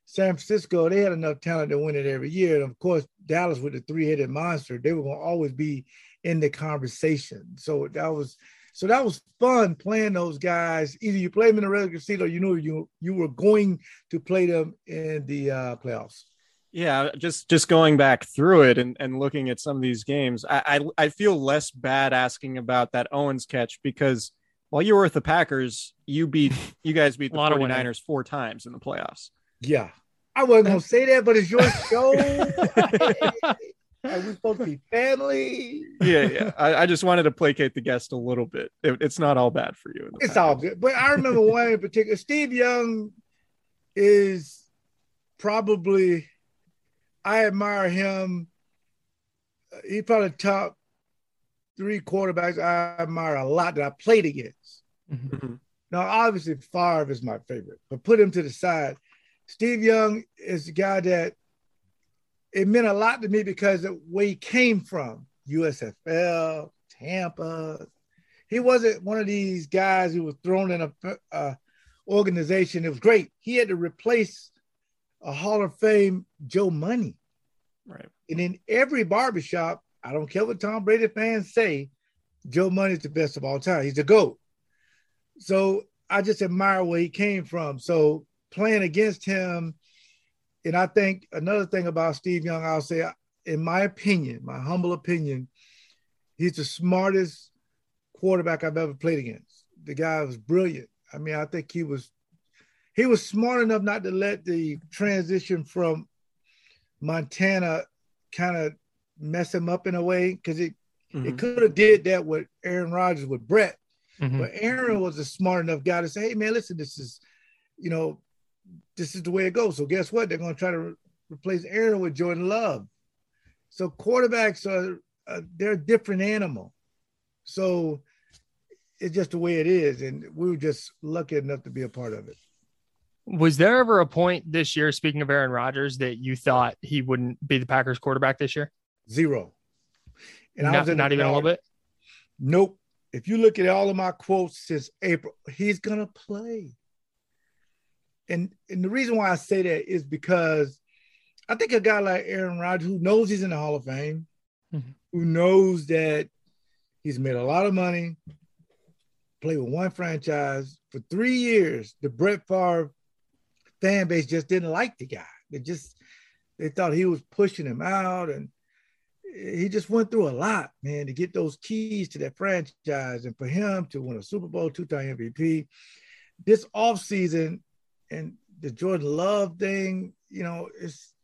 San Francisco, they had enough talent to win it every year. And of course, Dallas with the three-headed monster, they were going to always be in the conversation. So that was so that was fun playing those guys. Either you play them in the regular season or you knew you you were going to play them in the uh, playoffs. Yeah, just just going back through it and, and looking at some of these games, I, I I feel less bad asking about that Owens catch because while you were with the Packers, you beat you guys beat the lot of winning. 49ers four times in the playoffs. Yeah. I wasn't gonna say that, but it's your show. Are we supposed to be family? Yeah, yeah. I, I just wanted to placate the guest a little bit. It- it's not all bad for you. in the It's all good. But I remember one in particular. Steve Young is probably I admire him. He probably top three quarterbacks I admire a lot that I played against. Mhm. Now, obviously, Favre is my favorite, but put him to the side. Steve Young is the guy that it meant a lot to me because of where he came from USFL, Tampa. He wasn't one of these guys who was thrown in a uh, organization. It was great. He had to replace a Hall of Fame Joe Money. Right. And in every barbershop, I don't care what Tom Brady fans say, Joe Money's the best of all time. He's the GOAT. So I just admire where he came from. So playing against him and I think another thing about Steve Young, I'll say, in my opinion, my humble opinion, he's the smartest quarterback I've ever played against. The guy was brilliant. I mean, I think he was he was smart enough not to let the transition from Montana kind of mess him up in a way because it mm-hmm. it could have did that with Aaron Rodgers with Brett, mm-hmm. but Aaron was a smart enough guy to say, "Hey man, listen, this is, you know, this is the way it goes." So guess what? They're going to try to re- replace Aaron with Jordan Love. So quarterbacks are uh, they're a different animal. So it's just the way it is, and we were just lucky enough to be a part of it. Was there ever a point this year, speaking of Aaron Rodgers, that you thought he wouldn't be the Packers quarterback this year? Zero. And not, not even a little bit? Nope. If you look at all of my quotes since April, he's gonna play. And and the reason why I say that is because I think a guy like Aaron Rodgers, who knows he's in the Hall of Fame, mm-hmm. who knows that he's made a lot of money, played with one franchise for three years. The Brett Favre fan base just didn't like the guy. They just they thought he was pushing him out, and he just went through a lot, man, to get those keys to that franchise, and for him to win a Super Bowl, two-time MVP. This offseason and the Jordan Love thing, you know, it's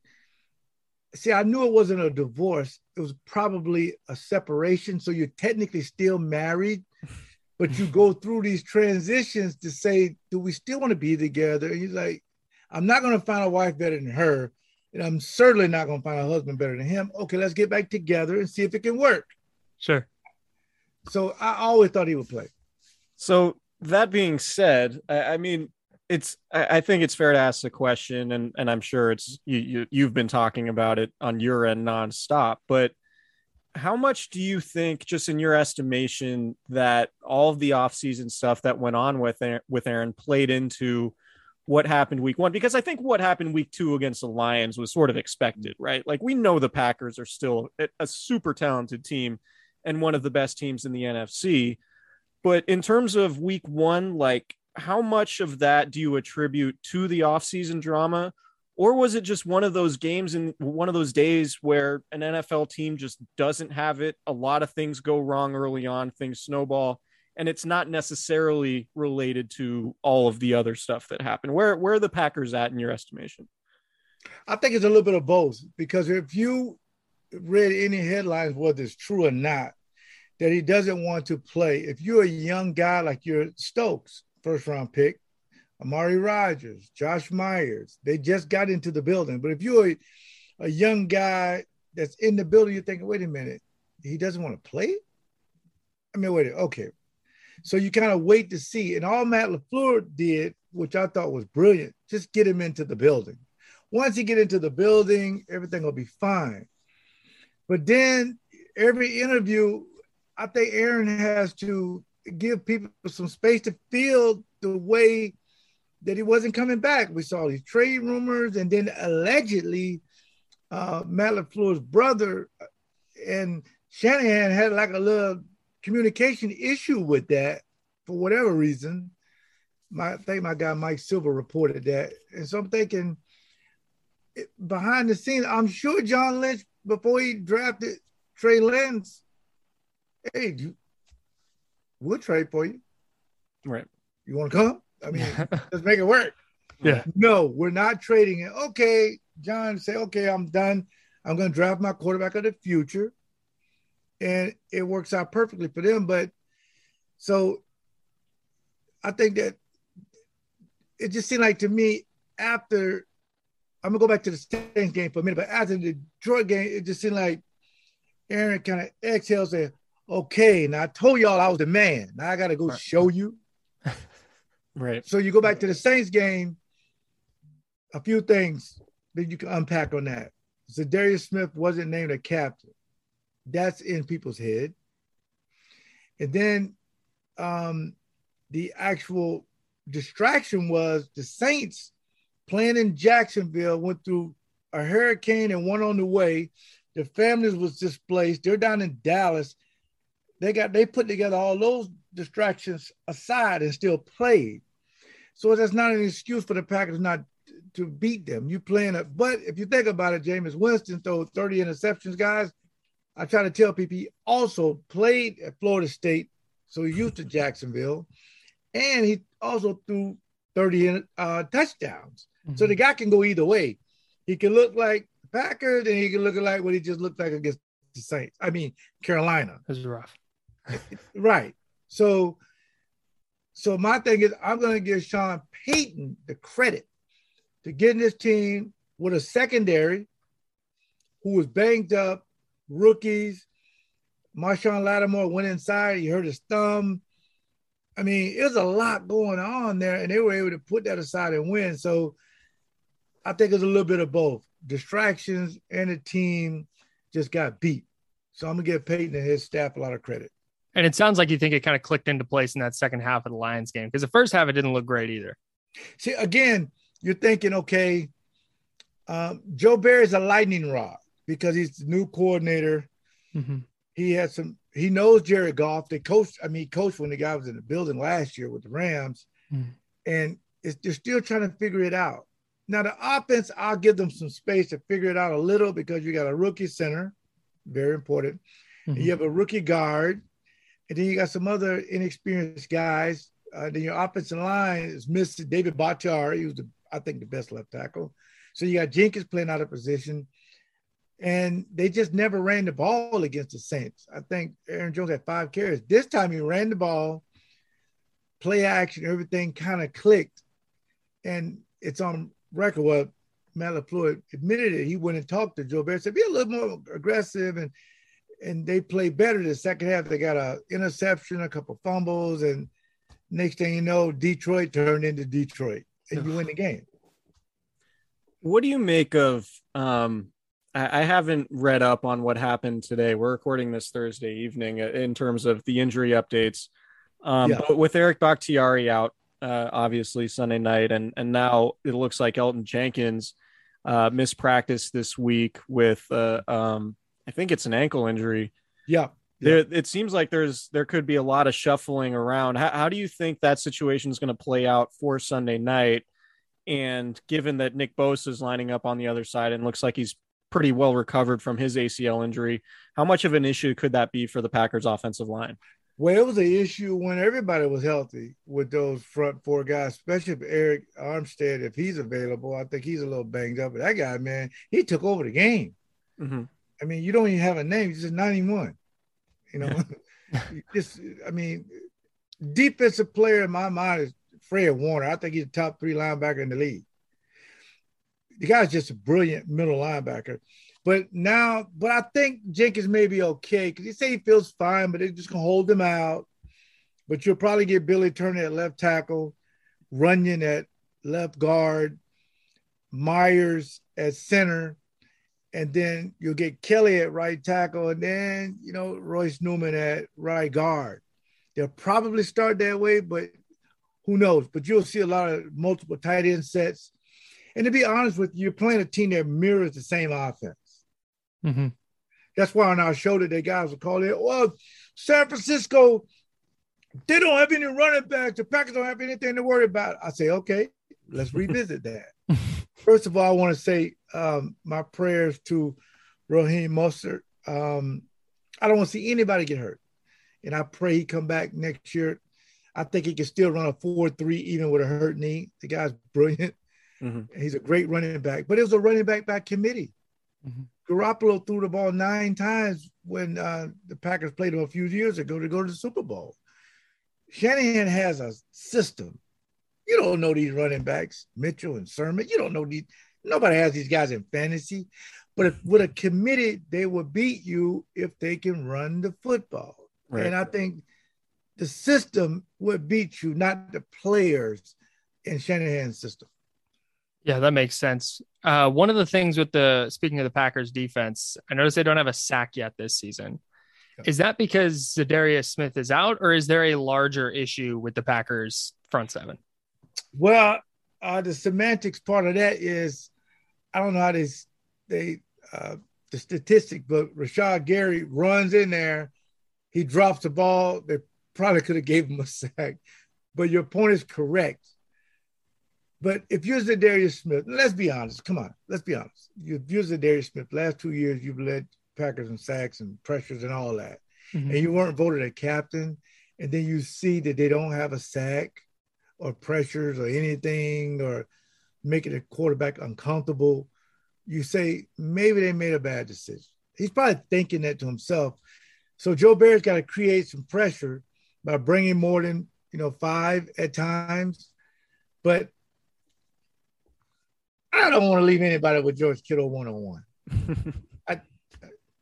see, I knew it wasn't a divorce. It was probably a separation. So you're technically still married, but you go through these transitions to say, do we still want to be together? And he's like, I'm not going to find a wife better than her. And I'm certainly not going to find a husband better than him. Okay, let's get back together and see if it can work. Sure. So I always thought he would play. So that being said, I, I mean, it's I, think it's fair to ask the question, and and I'm sure it's you, you you've been talking about it on your end nonstop, but how much do you think just in your estimation that all of the offseason stuff that went on with with Aaron played into what happened week one because I think what happened week two against the Lions was sort of expected, right? Like we know the Packers are still a super talented team and one of the best teams in the NFC. But in terms of week one, like how much of that do you attribute to the offseason drama? Or was it just one of those games and one of those days where an NFL team just doesn't have it? A lot of things go wrong early on, things snowball and it's not necessarily related to all of the other stuff that happened. Where where are the Packers at in your estimation? I think it's a little bit of both because if you read any headlines, whether it's true or not, that he doesn't want to play. If you're a young guy like you're Stokes, first round pick, Amari Rodgers, Josh Myers, they just got into the building. But if you're a, a young guy that's in the building, you're thinking, wait a minute, he doesn't want to play? I mean, wait, okay, so you kind of wait to see. And all Matt LaFleur did, which I thought was brilliant, just get him into the building. Once he get into the building, everything will be fine. But then every interview, I think Aaron has to give people some space to feel the way that he wasn't coming back. We saw these trade rumors, and then allegedly, uh, Matt LaFleur's brother and Shanahan had like a little communication issue with that for whatever reason. My, I think my guy Mike Silver reported that, and so I'm thinking behind the scenes, I'm sure John Lynch before he drafted Trey Lance, hey, we'll trade for you. Right. You want to come? I mean, let's make it work. Yeah. No, we're not trading it. Okay, John, say, okay, I'm done. I'm going to draft my quarterback of the future and it works out perfectly for them. But so I think that it just seemed like to me after I'm gonna go back to the Saints game for a minute, but after the Detroit game, it just seemed like Aaron kind of exhales and okay, now I told y'all I was the man. Now I gotta go right. show you. right. So you go back to the Saints game, a few things that you can unpack on that. Za'Darius Smith wasn't named a captain that's in people's head. And then um, the actual distraction was the Saints playing in Jacksonville went through a hurricane and one on the way. The families was displaced. They're down in Dallas. They got they put together all those distractions aside and still played. So that's not an excuse for the Packers not to beat them. You playing it, but if you think about it, Jameis Winston throw 30 interceptions, guys. I try to tell people he also played at Florida State, so he's used to Jacksonville, and he also threw 30 uh, touchdowns. Mm-hmm. So the guy can go either way. He can look like Packers, and he can look like what he just looked like against the Saints. I mean Carolina. This is rough. Right. So, so my thing is, I'm going to give Sean Payton the credit to getting this team with a secondary who was banged up, rookies. Marshon Lattimore went inside. He hurt his thumb. I mean, it was a lot going on there, and they were able to put that aside and win. So I think it's a little bit of both distractions and the team just got beat. So I'm gonna give Payton and his staff a lot of credit. And it sounds like you think it kind of clicked into place in that second half of the Lions game because the first half it didn't look great either. See, again, you're thinking, okay, um, Joe Barry's a lightning rod because he's the new coordinator. Mm-hmm. He has some. He knows Jared Goff. They coached. I mean, coached when the guy was in the building last year with the Rams, mm-hmm. and they're still trying to figure it out. Now the offense, I'll give them some space to figure it out a little because you got a rookie center, very important. Mm-hmm. You have a rookie guard, and then you got some other inexperienced guys. Uh, then your offensive line is missing David Bakhtiari, who's the, I think the best left tackle. So you got Jenkins playing out of position, and they just never ran the ball against the Saints. I think Aaron Jones had five carries. This time he ran the ball, play action, everything kind of clicked, and it's on record what Matt LaFleur admitted it. He went and talked to Joe Barry, said, be a little more aggressive. And and they played better the second half. They got a interception, a couple fumbles, and next thing you know, Detroit turned into Detroit and you win the game. What do you make of um I, I haven't read up on what happened today. We're recording this Thursday evening uh, in terms of the injury updates. Um, yeah. but with Eric Bakhtiari out, uh, obviously Sunday night, and and now it looks like Elgton Jenkins uh, missed practice this week with uh, um, I think it's an ankle injury. Yeah. There, it seems like there's there could be a lot of shuffling around. How, how do you think that situation is going to play out for Sunday night? And given that Nick Bosa is lining up on the other side and looks like he's pretty well recovered from his ACL injury, how much of an issue could that be for the Packers' offensive line? Well, it was an issue when everybody was healthy with those front four guys, especially if Arik Armstead, if he's available. I think he's a little banged up. But that guy, man, he took over the game. Mm-hmm. I mean, you don't even have a name. He's just 91. You know, just, I mean, defensive player in my mind is Fred Warner. I think he's the top three linebacker in the league. The guy's just a brilliant middle linebacker. But now, but I think Jenkins may be okay because he say he feels fine, but they're just gonna hold him out. But you'll probably get Billy Turner at left tackle, Runyan at left guard, Myers at center, and then you'll get Kelly at right tackle, and then you know Royce Newman at right guard. They'll probably start that way, but who knows? But you'll see a lot of multiple tight end sets. And to be honest with you, you're playing a team that mirrors the same offense. Mm-hmm. That's why on our show today, guys will call it, well, San Francisco, they don't have any running backs. The Packers don't have anything to worry about. I say, okay, let's revisit that. First of all, I want to say um, my prayers to Raheem Mostert. Um, I don't want to see anybody get hurt. And I pray he come back next year. I think he can still run a 4-3 even with a hurt knee. The guy's brilliant. Mm-hmm. He's a great running back. But it was a running back by committee. Mm-hmm. Garoppolo threw the ball nine times when uh, the Packers played him a few years ago to go to the Super Bowl. Shanahan has a system. You don't know these running backs, Mitchell and Sermon. You don't know these. Nobody has these guys in fantasy. But if, with a committed, they will beat you if they can run the football. Right. And I think the system would beat you, not the players in Shanahan's system. Yeah, that makes sense. Uh, one of the things with the speaking of the Packers defense, I noticed they don't have a sack yet this season. Is that because Za'Darius Smith is out, or is there a larger issue with the Packers front seven? Well, uh, the semantics part of that is I don't know how they they uh, the statistic, but Rashan Gary runs in there, he drops the ball. They probably could have gave him a sack, but your point is correct But if you're Darius Smith, let's be honest. Come on, let's be honest. If you're the Darius Smith, last two years you've led Packers and sacks and pressures and all that, Mhm. and you weren't voted a captain, and then you see that they don't have a sack or pressures or anything or making a quarterback uncomfortable, you say maybe they made a bad decision. He's probably thinking that to himself. So Joe Barry's got to create some pressure by bringing more than you know five at times, but I don't want to leave anybody with George Kittle one on one. I,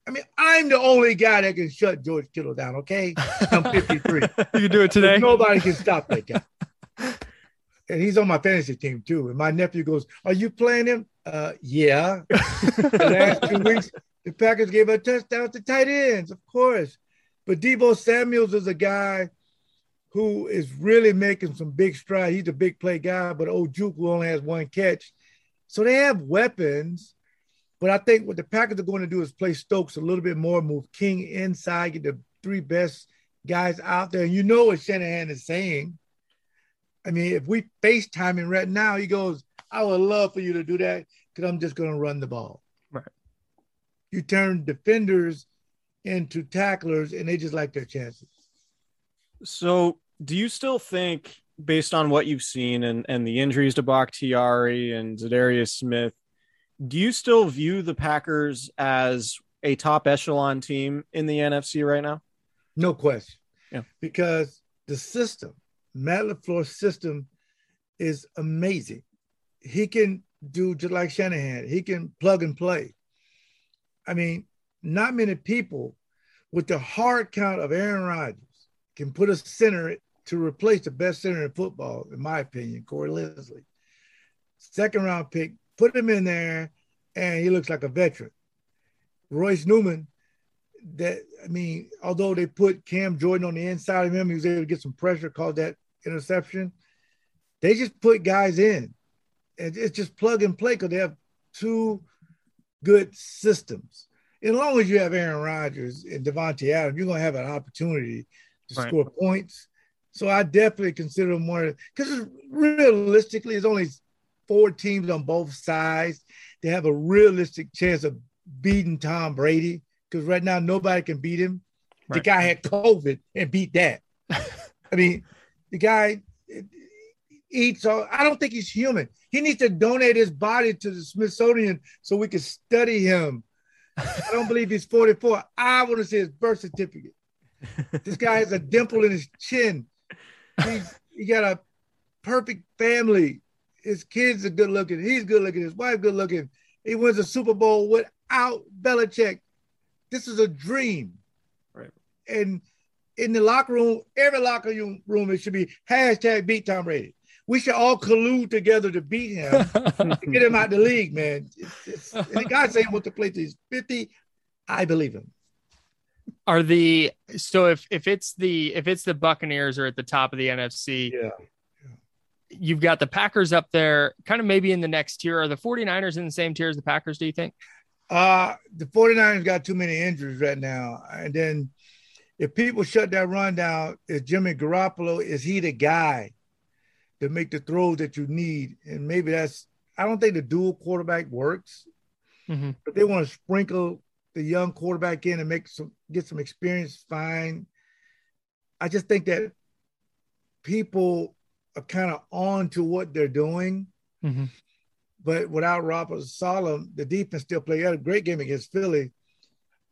I mean, I'm the only guy that can shut George Kittle down. Okay, I'm 53. You can do it today. Nobody can stop that guy. And he's on my fantasy team too. And my nephew goes, "Are you playing him?" Uh, yeah. the last two weeks, the Packers gave a touchdown to tight ends, of course. But Deebo Samuels is a guy who is really making some big strides. He's a big play guy, but Ojuku only has one catch. So they have weapons. But I think what the Packers are going to do is play Stokes a little bit more, move King inside, get the three best guys out there. And you know what Shanahan is saying. I mean, if we FaceTime him right now, he goes, I would love for you to do that because I'm just going to run the ball. Right. You turn defenders into tacklers, and they just like their chances. So, do you still think, based on what you've seen and, and the injuries to Bakhtiari and Za'Darius Smith, do you still view the Packers as a top echelon team in the NFC right now? No question. Yeah. Because the system, Matt LaFleur's system is amazing. He can do just like Shanahan, he can plug and play. I mean, not many people with the hard count of Aaron Rodgers can put a center to replace the best center in football, in my opinion, Corey Linsley. Second round pick, put him in there, and he looks like a veteran. Royce Newman, that I mean, although they put Cam Jordan on the inside of him, he was able to get some pressure, called that interception. They just put guys in, and it's just plug and play because they have two good systems. As long as you have Aaron Rodgers and Davante Adams, you're gonna have an opportunity to Right. score points. So I definitely consider them one because realistically, it's only four teams on both sides. They have a realistic chance of beating Tom Brady because right now nobody can beat him. The guy had COVID and beat that. I mean, the guy eats all. I don't think he's human. He needs to donate his body to the Smithsonian so we can study him. I don't believe he's 44. I want to see his birth certificate. This guy has a dimple in his chin. He's, he got a perfect family. His kids are good looking. He's good looking. His wife good looking. He wins a Super Bowl without Belichick. This is a dream. Right. And in the locker room, every locker room, room it should be hashtag beat Tom Brady. We should all collude together to beat him, to get him out the league, man. It's, it's, and the guy saying what to play till he's 50. I believe him. Are the so if if it's the if it's the Buccaneers are at the top of the NFC, Yeah. you've got the Packers up there, kind of maybe in the next tier. Are the 49ers in the same tier as the Packers, do you think? Uh, the 49ers got too many injuries right now. And then if people shut that run down, is Jimmy Garoppolo, is he the guy to make the throws that you need? And maybe that's, I don't think the dual quarterback works, Mhm. but they want to sprinkle the young quarterback in and make some, get some experience, fine. I just think that people are kind of on to what they're doing Mhm. But without Robert Solomon, the defense still played a great game against Philly.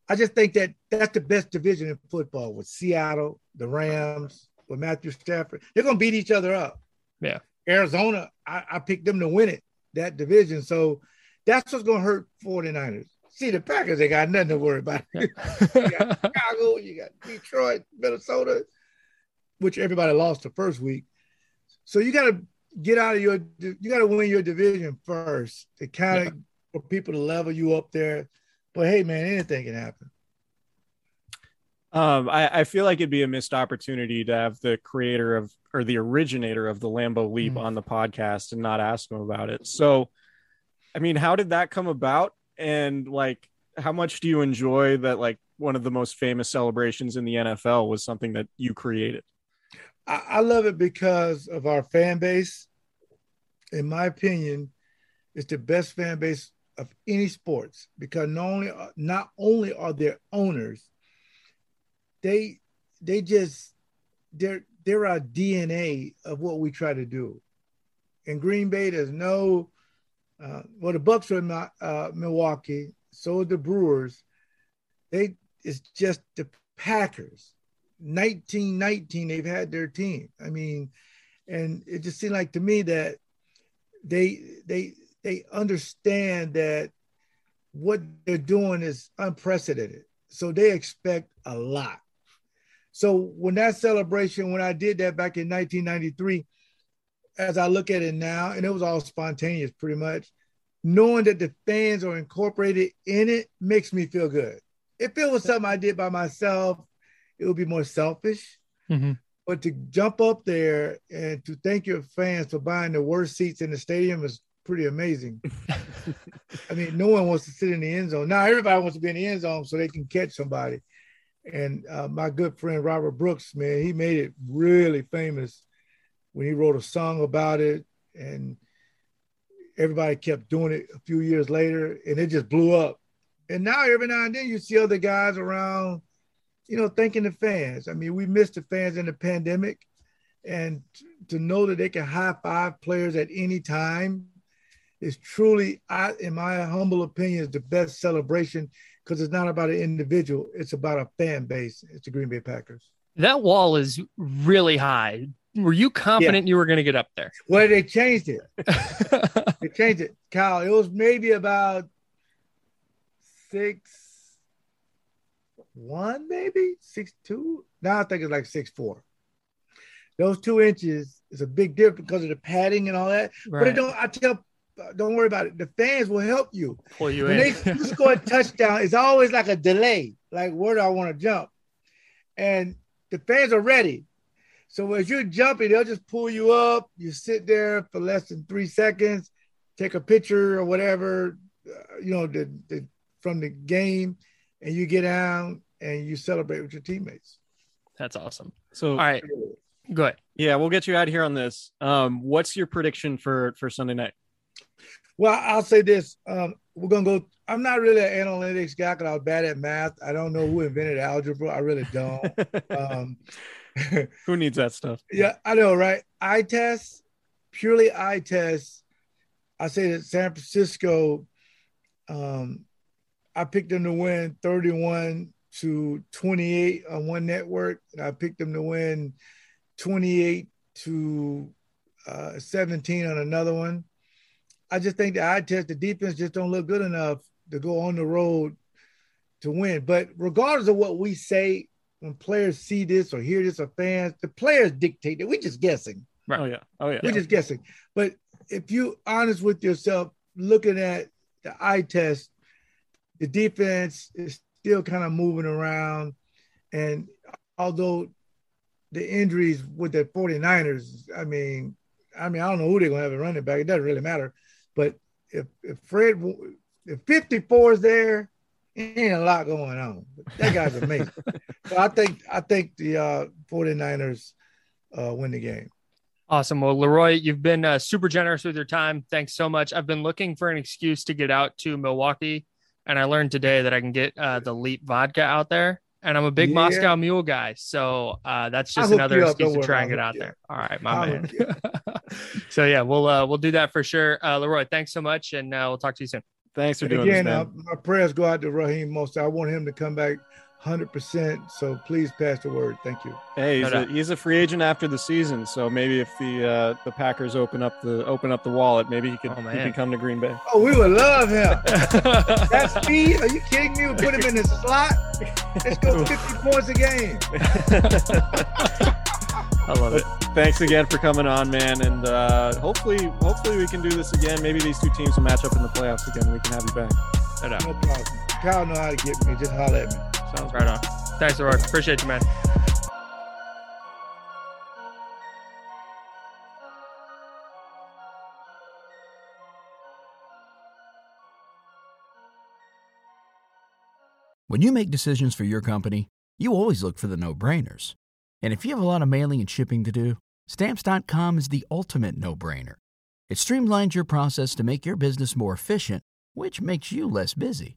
I just think that that's the best division in football with Seattle, the Rams, with Matthew Stafford. They're going to beat each other up. Yeah. Arizona, I, I picked them to win it, that division. So that's what's going to hurt 49ers. See, the Packers, they got nothing to worry about. you got Chicago, you got Detroit, Minnesota, which everybody lost the first week. So you got to get out of your, you got to win your division first to kind of for people to level you up there. But hey, man, anything can happen. Um, I, I feel like it'd be a missed opportunity to have the creator of or the originator of the Lambeau Leap Mhm. on the podcast and not ask him about it. So, I mean, how did that come about? And like, how much do you enjoy that? Like, one of the most famous celebrations in the NFL was something that you created. I, I love it because of our fan base. in my opinion, it's the best fan base of any sports because not only not only are their owners, they they just they're they're our DNA of what we try to do. In Green Bay, there's no uh, well, the Bucks are in uh, Milwaukee, so are the Brewers. They it's just the Packers. 1919, they've had their team. I mean, and it just seemed like to me that they they they understand that what they're doing is unprecedented. So they expect a lot. So when that celebration, when I did that back in 1993, as I look at it now, and it was all spontaneous pretty much, knowing that the fans are incorporated in it makes me feel good. If it was something I did by myself, it would be more selfish. Mm-hmm. But to jump up there and to thank your fans for buying the worst seats in the stadium is pretty amazing. I mean, no one wants to sit in the end zone. Now everybody wants to be in the end zone so they can catch somebody. And uh, my good friend Robert Brooks, man, he made it really famous when he wrote a song about it. And everybody kept doing it a few years later, and it just blew up. And now every now and then you see other guys around you know, thanking the fans. I mean, we missed the fans in the pandemic, and to know that they can high five players at any time is truly, I, in my humble opinion, is the best celebration because it's not about an individual; it's about a fan base. It's the Green Bay Packers. That wall is really high. Were you confident yeah. you were going to get up there? Well, they changed it. they changed it, Kyle. It was maybe about six one, maybe six two. Now I think it's like six four. Those two inches is a big difference because of the padding and all that. Right. But it don't. I tell, don't worry about it. The fans will help you. Pull you when in. they score a touchdown, it's always like a delay. Like where do I want to jump? And the fans are ready. So as you're jumping, they'll just pull you up. You sit there for less than three seconds, take a picture or whatever, uh, you know, the, the from the game, and you get down and you celebrate with your teammates. That's awesome. So, all right, good. Yeah, we'll get you out here on this. Um, what's your prediction for for Sunday night? Well, I'll say this. Um, we're gonna go. I'm not really an analytics guy because I was bad at math. I don't know who invented algebra. I really don't. um, who needs that stuff? Yeah, I know, right? Eye test, purely eye test. I say that San Francisco. Um, I picked them to win 31 to 28 on one network, and I picked them to win 28 to uh, 17 on another one. I just think the eye test, the defense just don't look good enough to go on the road to win. But regardless of what we say, when players see this or hear this or fans, the players dictate it. We're just guessing. Right. Oh yeah. Oh yeah. We're just guessing. But if you honest with yourself, looking at the eye test, the defense is still kind of moving around. And although the injuries with the 49ers, I mean, I mean, I don't know who they're gonna have a running back. It doesn't really matter. But if if Fred if 54 is there, ain't a lot going on. That guy's amazing. so I think I think the uh 49ers uh win the game. Awesome. Well, Leroy, you've been uh, super generous with your time. Thanks so much. I've been looking for an excuse to get out to Milwaukee and I learned today that I can get uh, the Leap vodka out there. And I'm a big yeah. Moscow Mule guy, so uh, that's just another excuse to try and get out there. All right, my I'll man. so yeah, we'll uh, we'll do that for sure. Uh, Leroy, thanks so much, and uh, we'll talk to you soon. Thanks for doing again, this, man. my prayers go out to Raheem Mostert. I want him to come back hundred percent. So please pass the word. Thank you. Hey, he's, a, he's a free agent after the season, so maybe if the uh, the Packers open up the open up the wallet, maybe he could oh, he can come to Green Bay. Oh, we would love him. That's speed. Are you kidding me? We put him in the slot. Let's go fifty points a game. I love it. Thanks again for coming on, man, and uh, hopefully, hopefully we can do this again. Maybe these two teams will match up in the playoffs again. We can have you back. No problem. Kyle know how to get me. Just holler at me. Sounds right on. Thanks, Aurora. Appreciate you, man. When you make decisions for your company, you always look for the no brainers. And if you have a lot of mailing and shipping to do, stamps.com is the ultimate no brainer. It streamlines your process to make your business more efficient, which makes you less busy.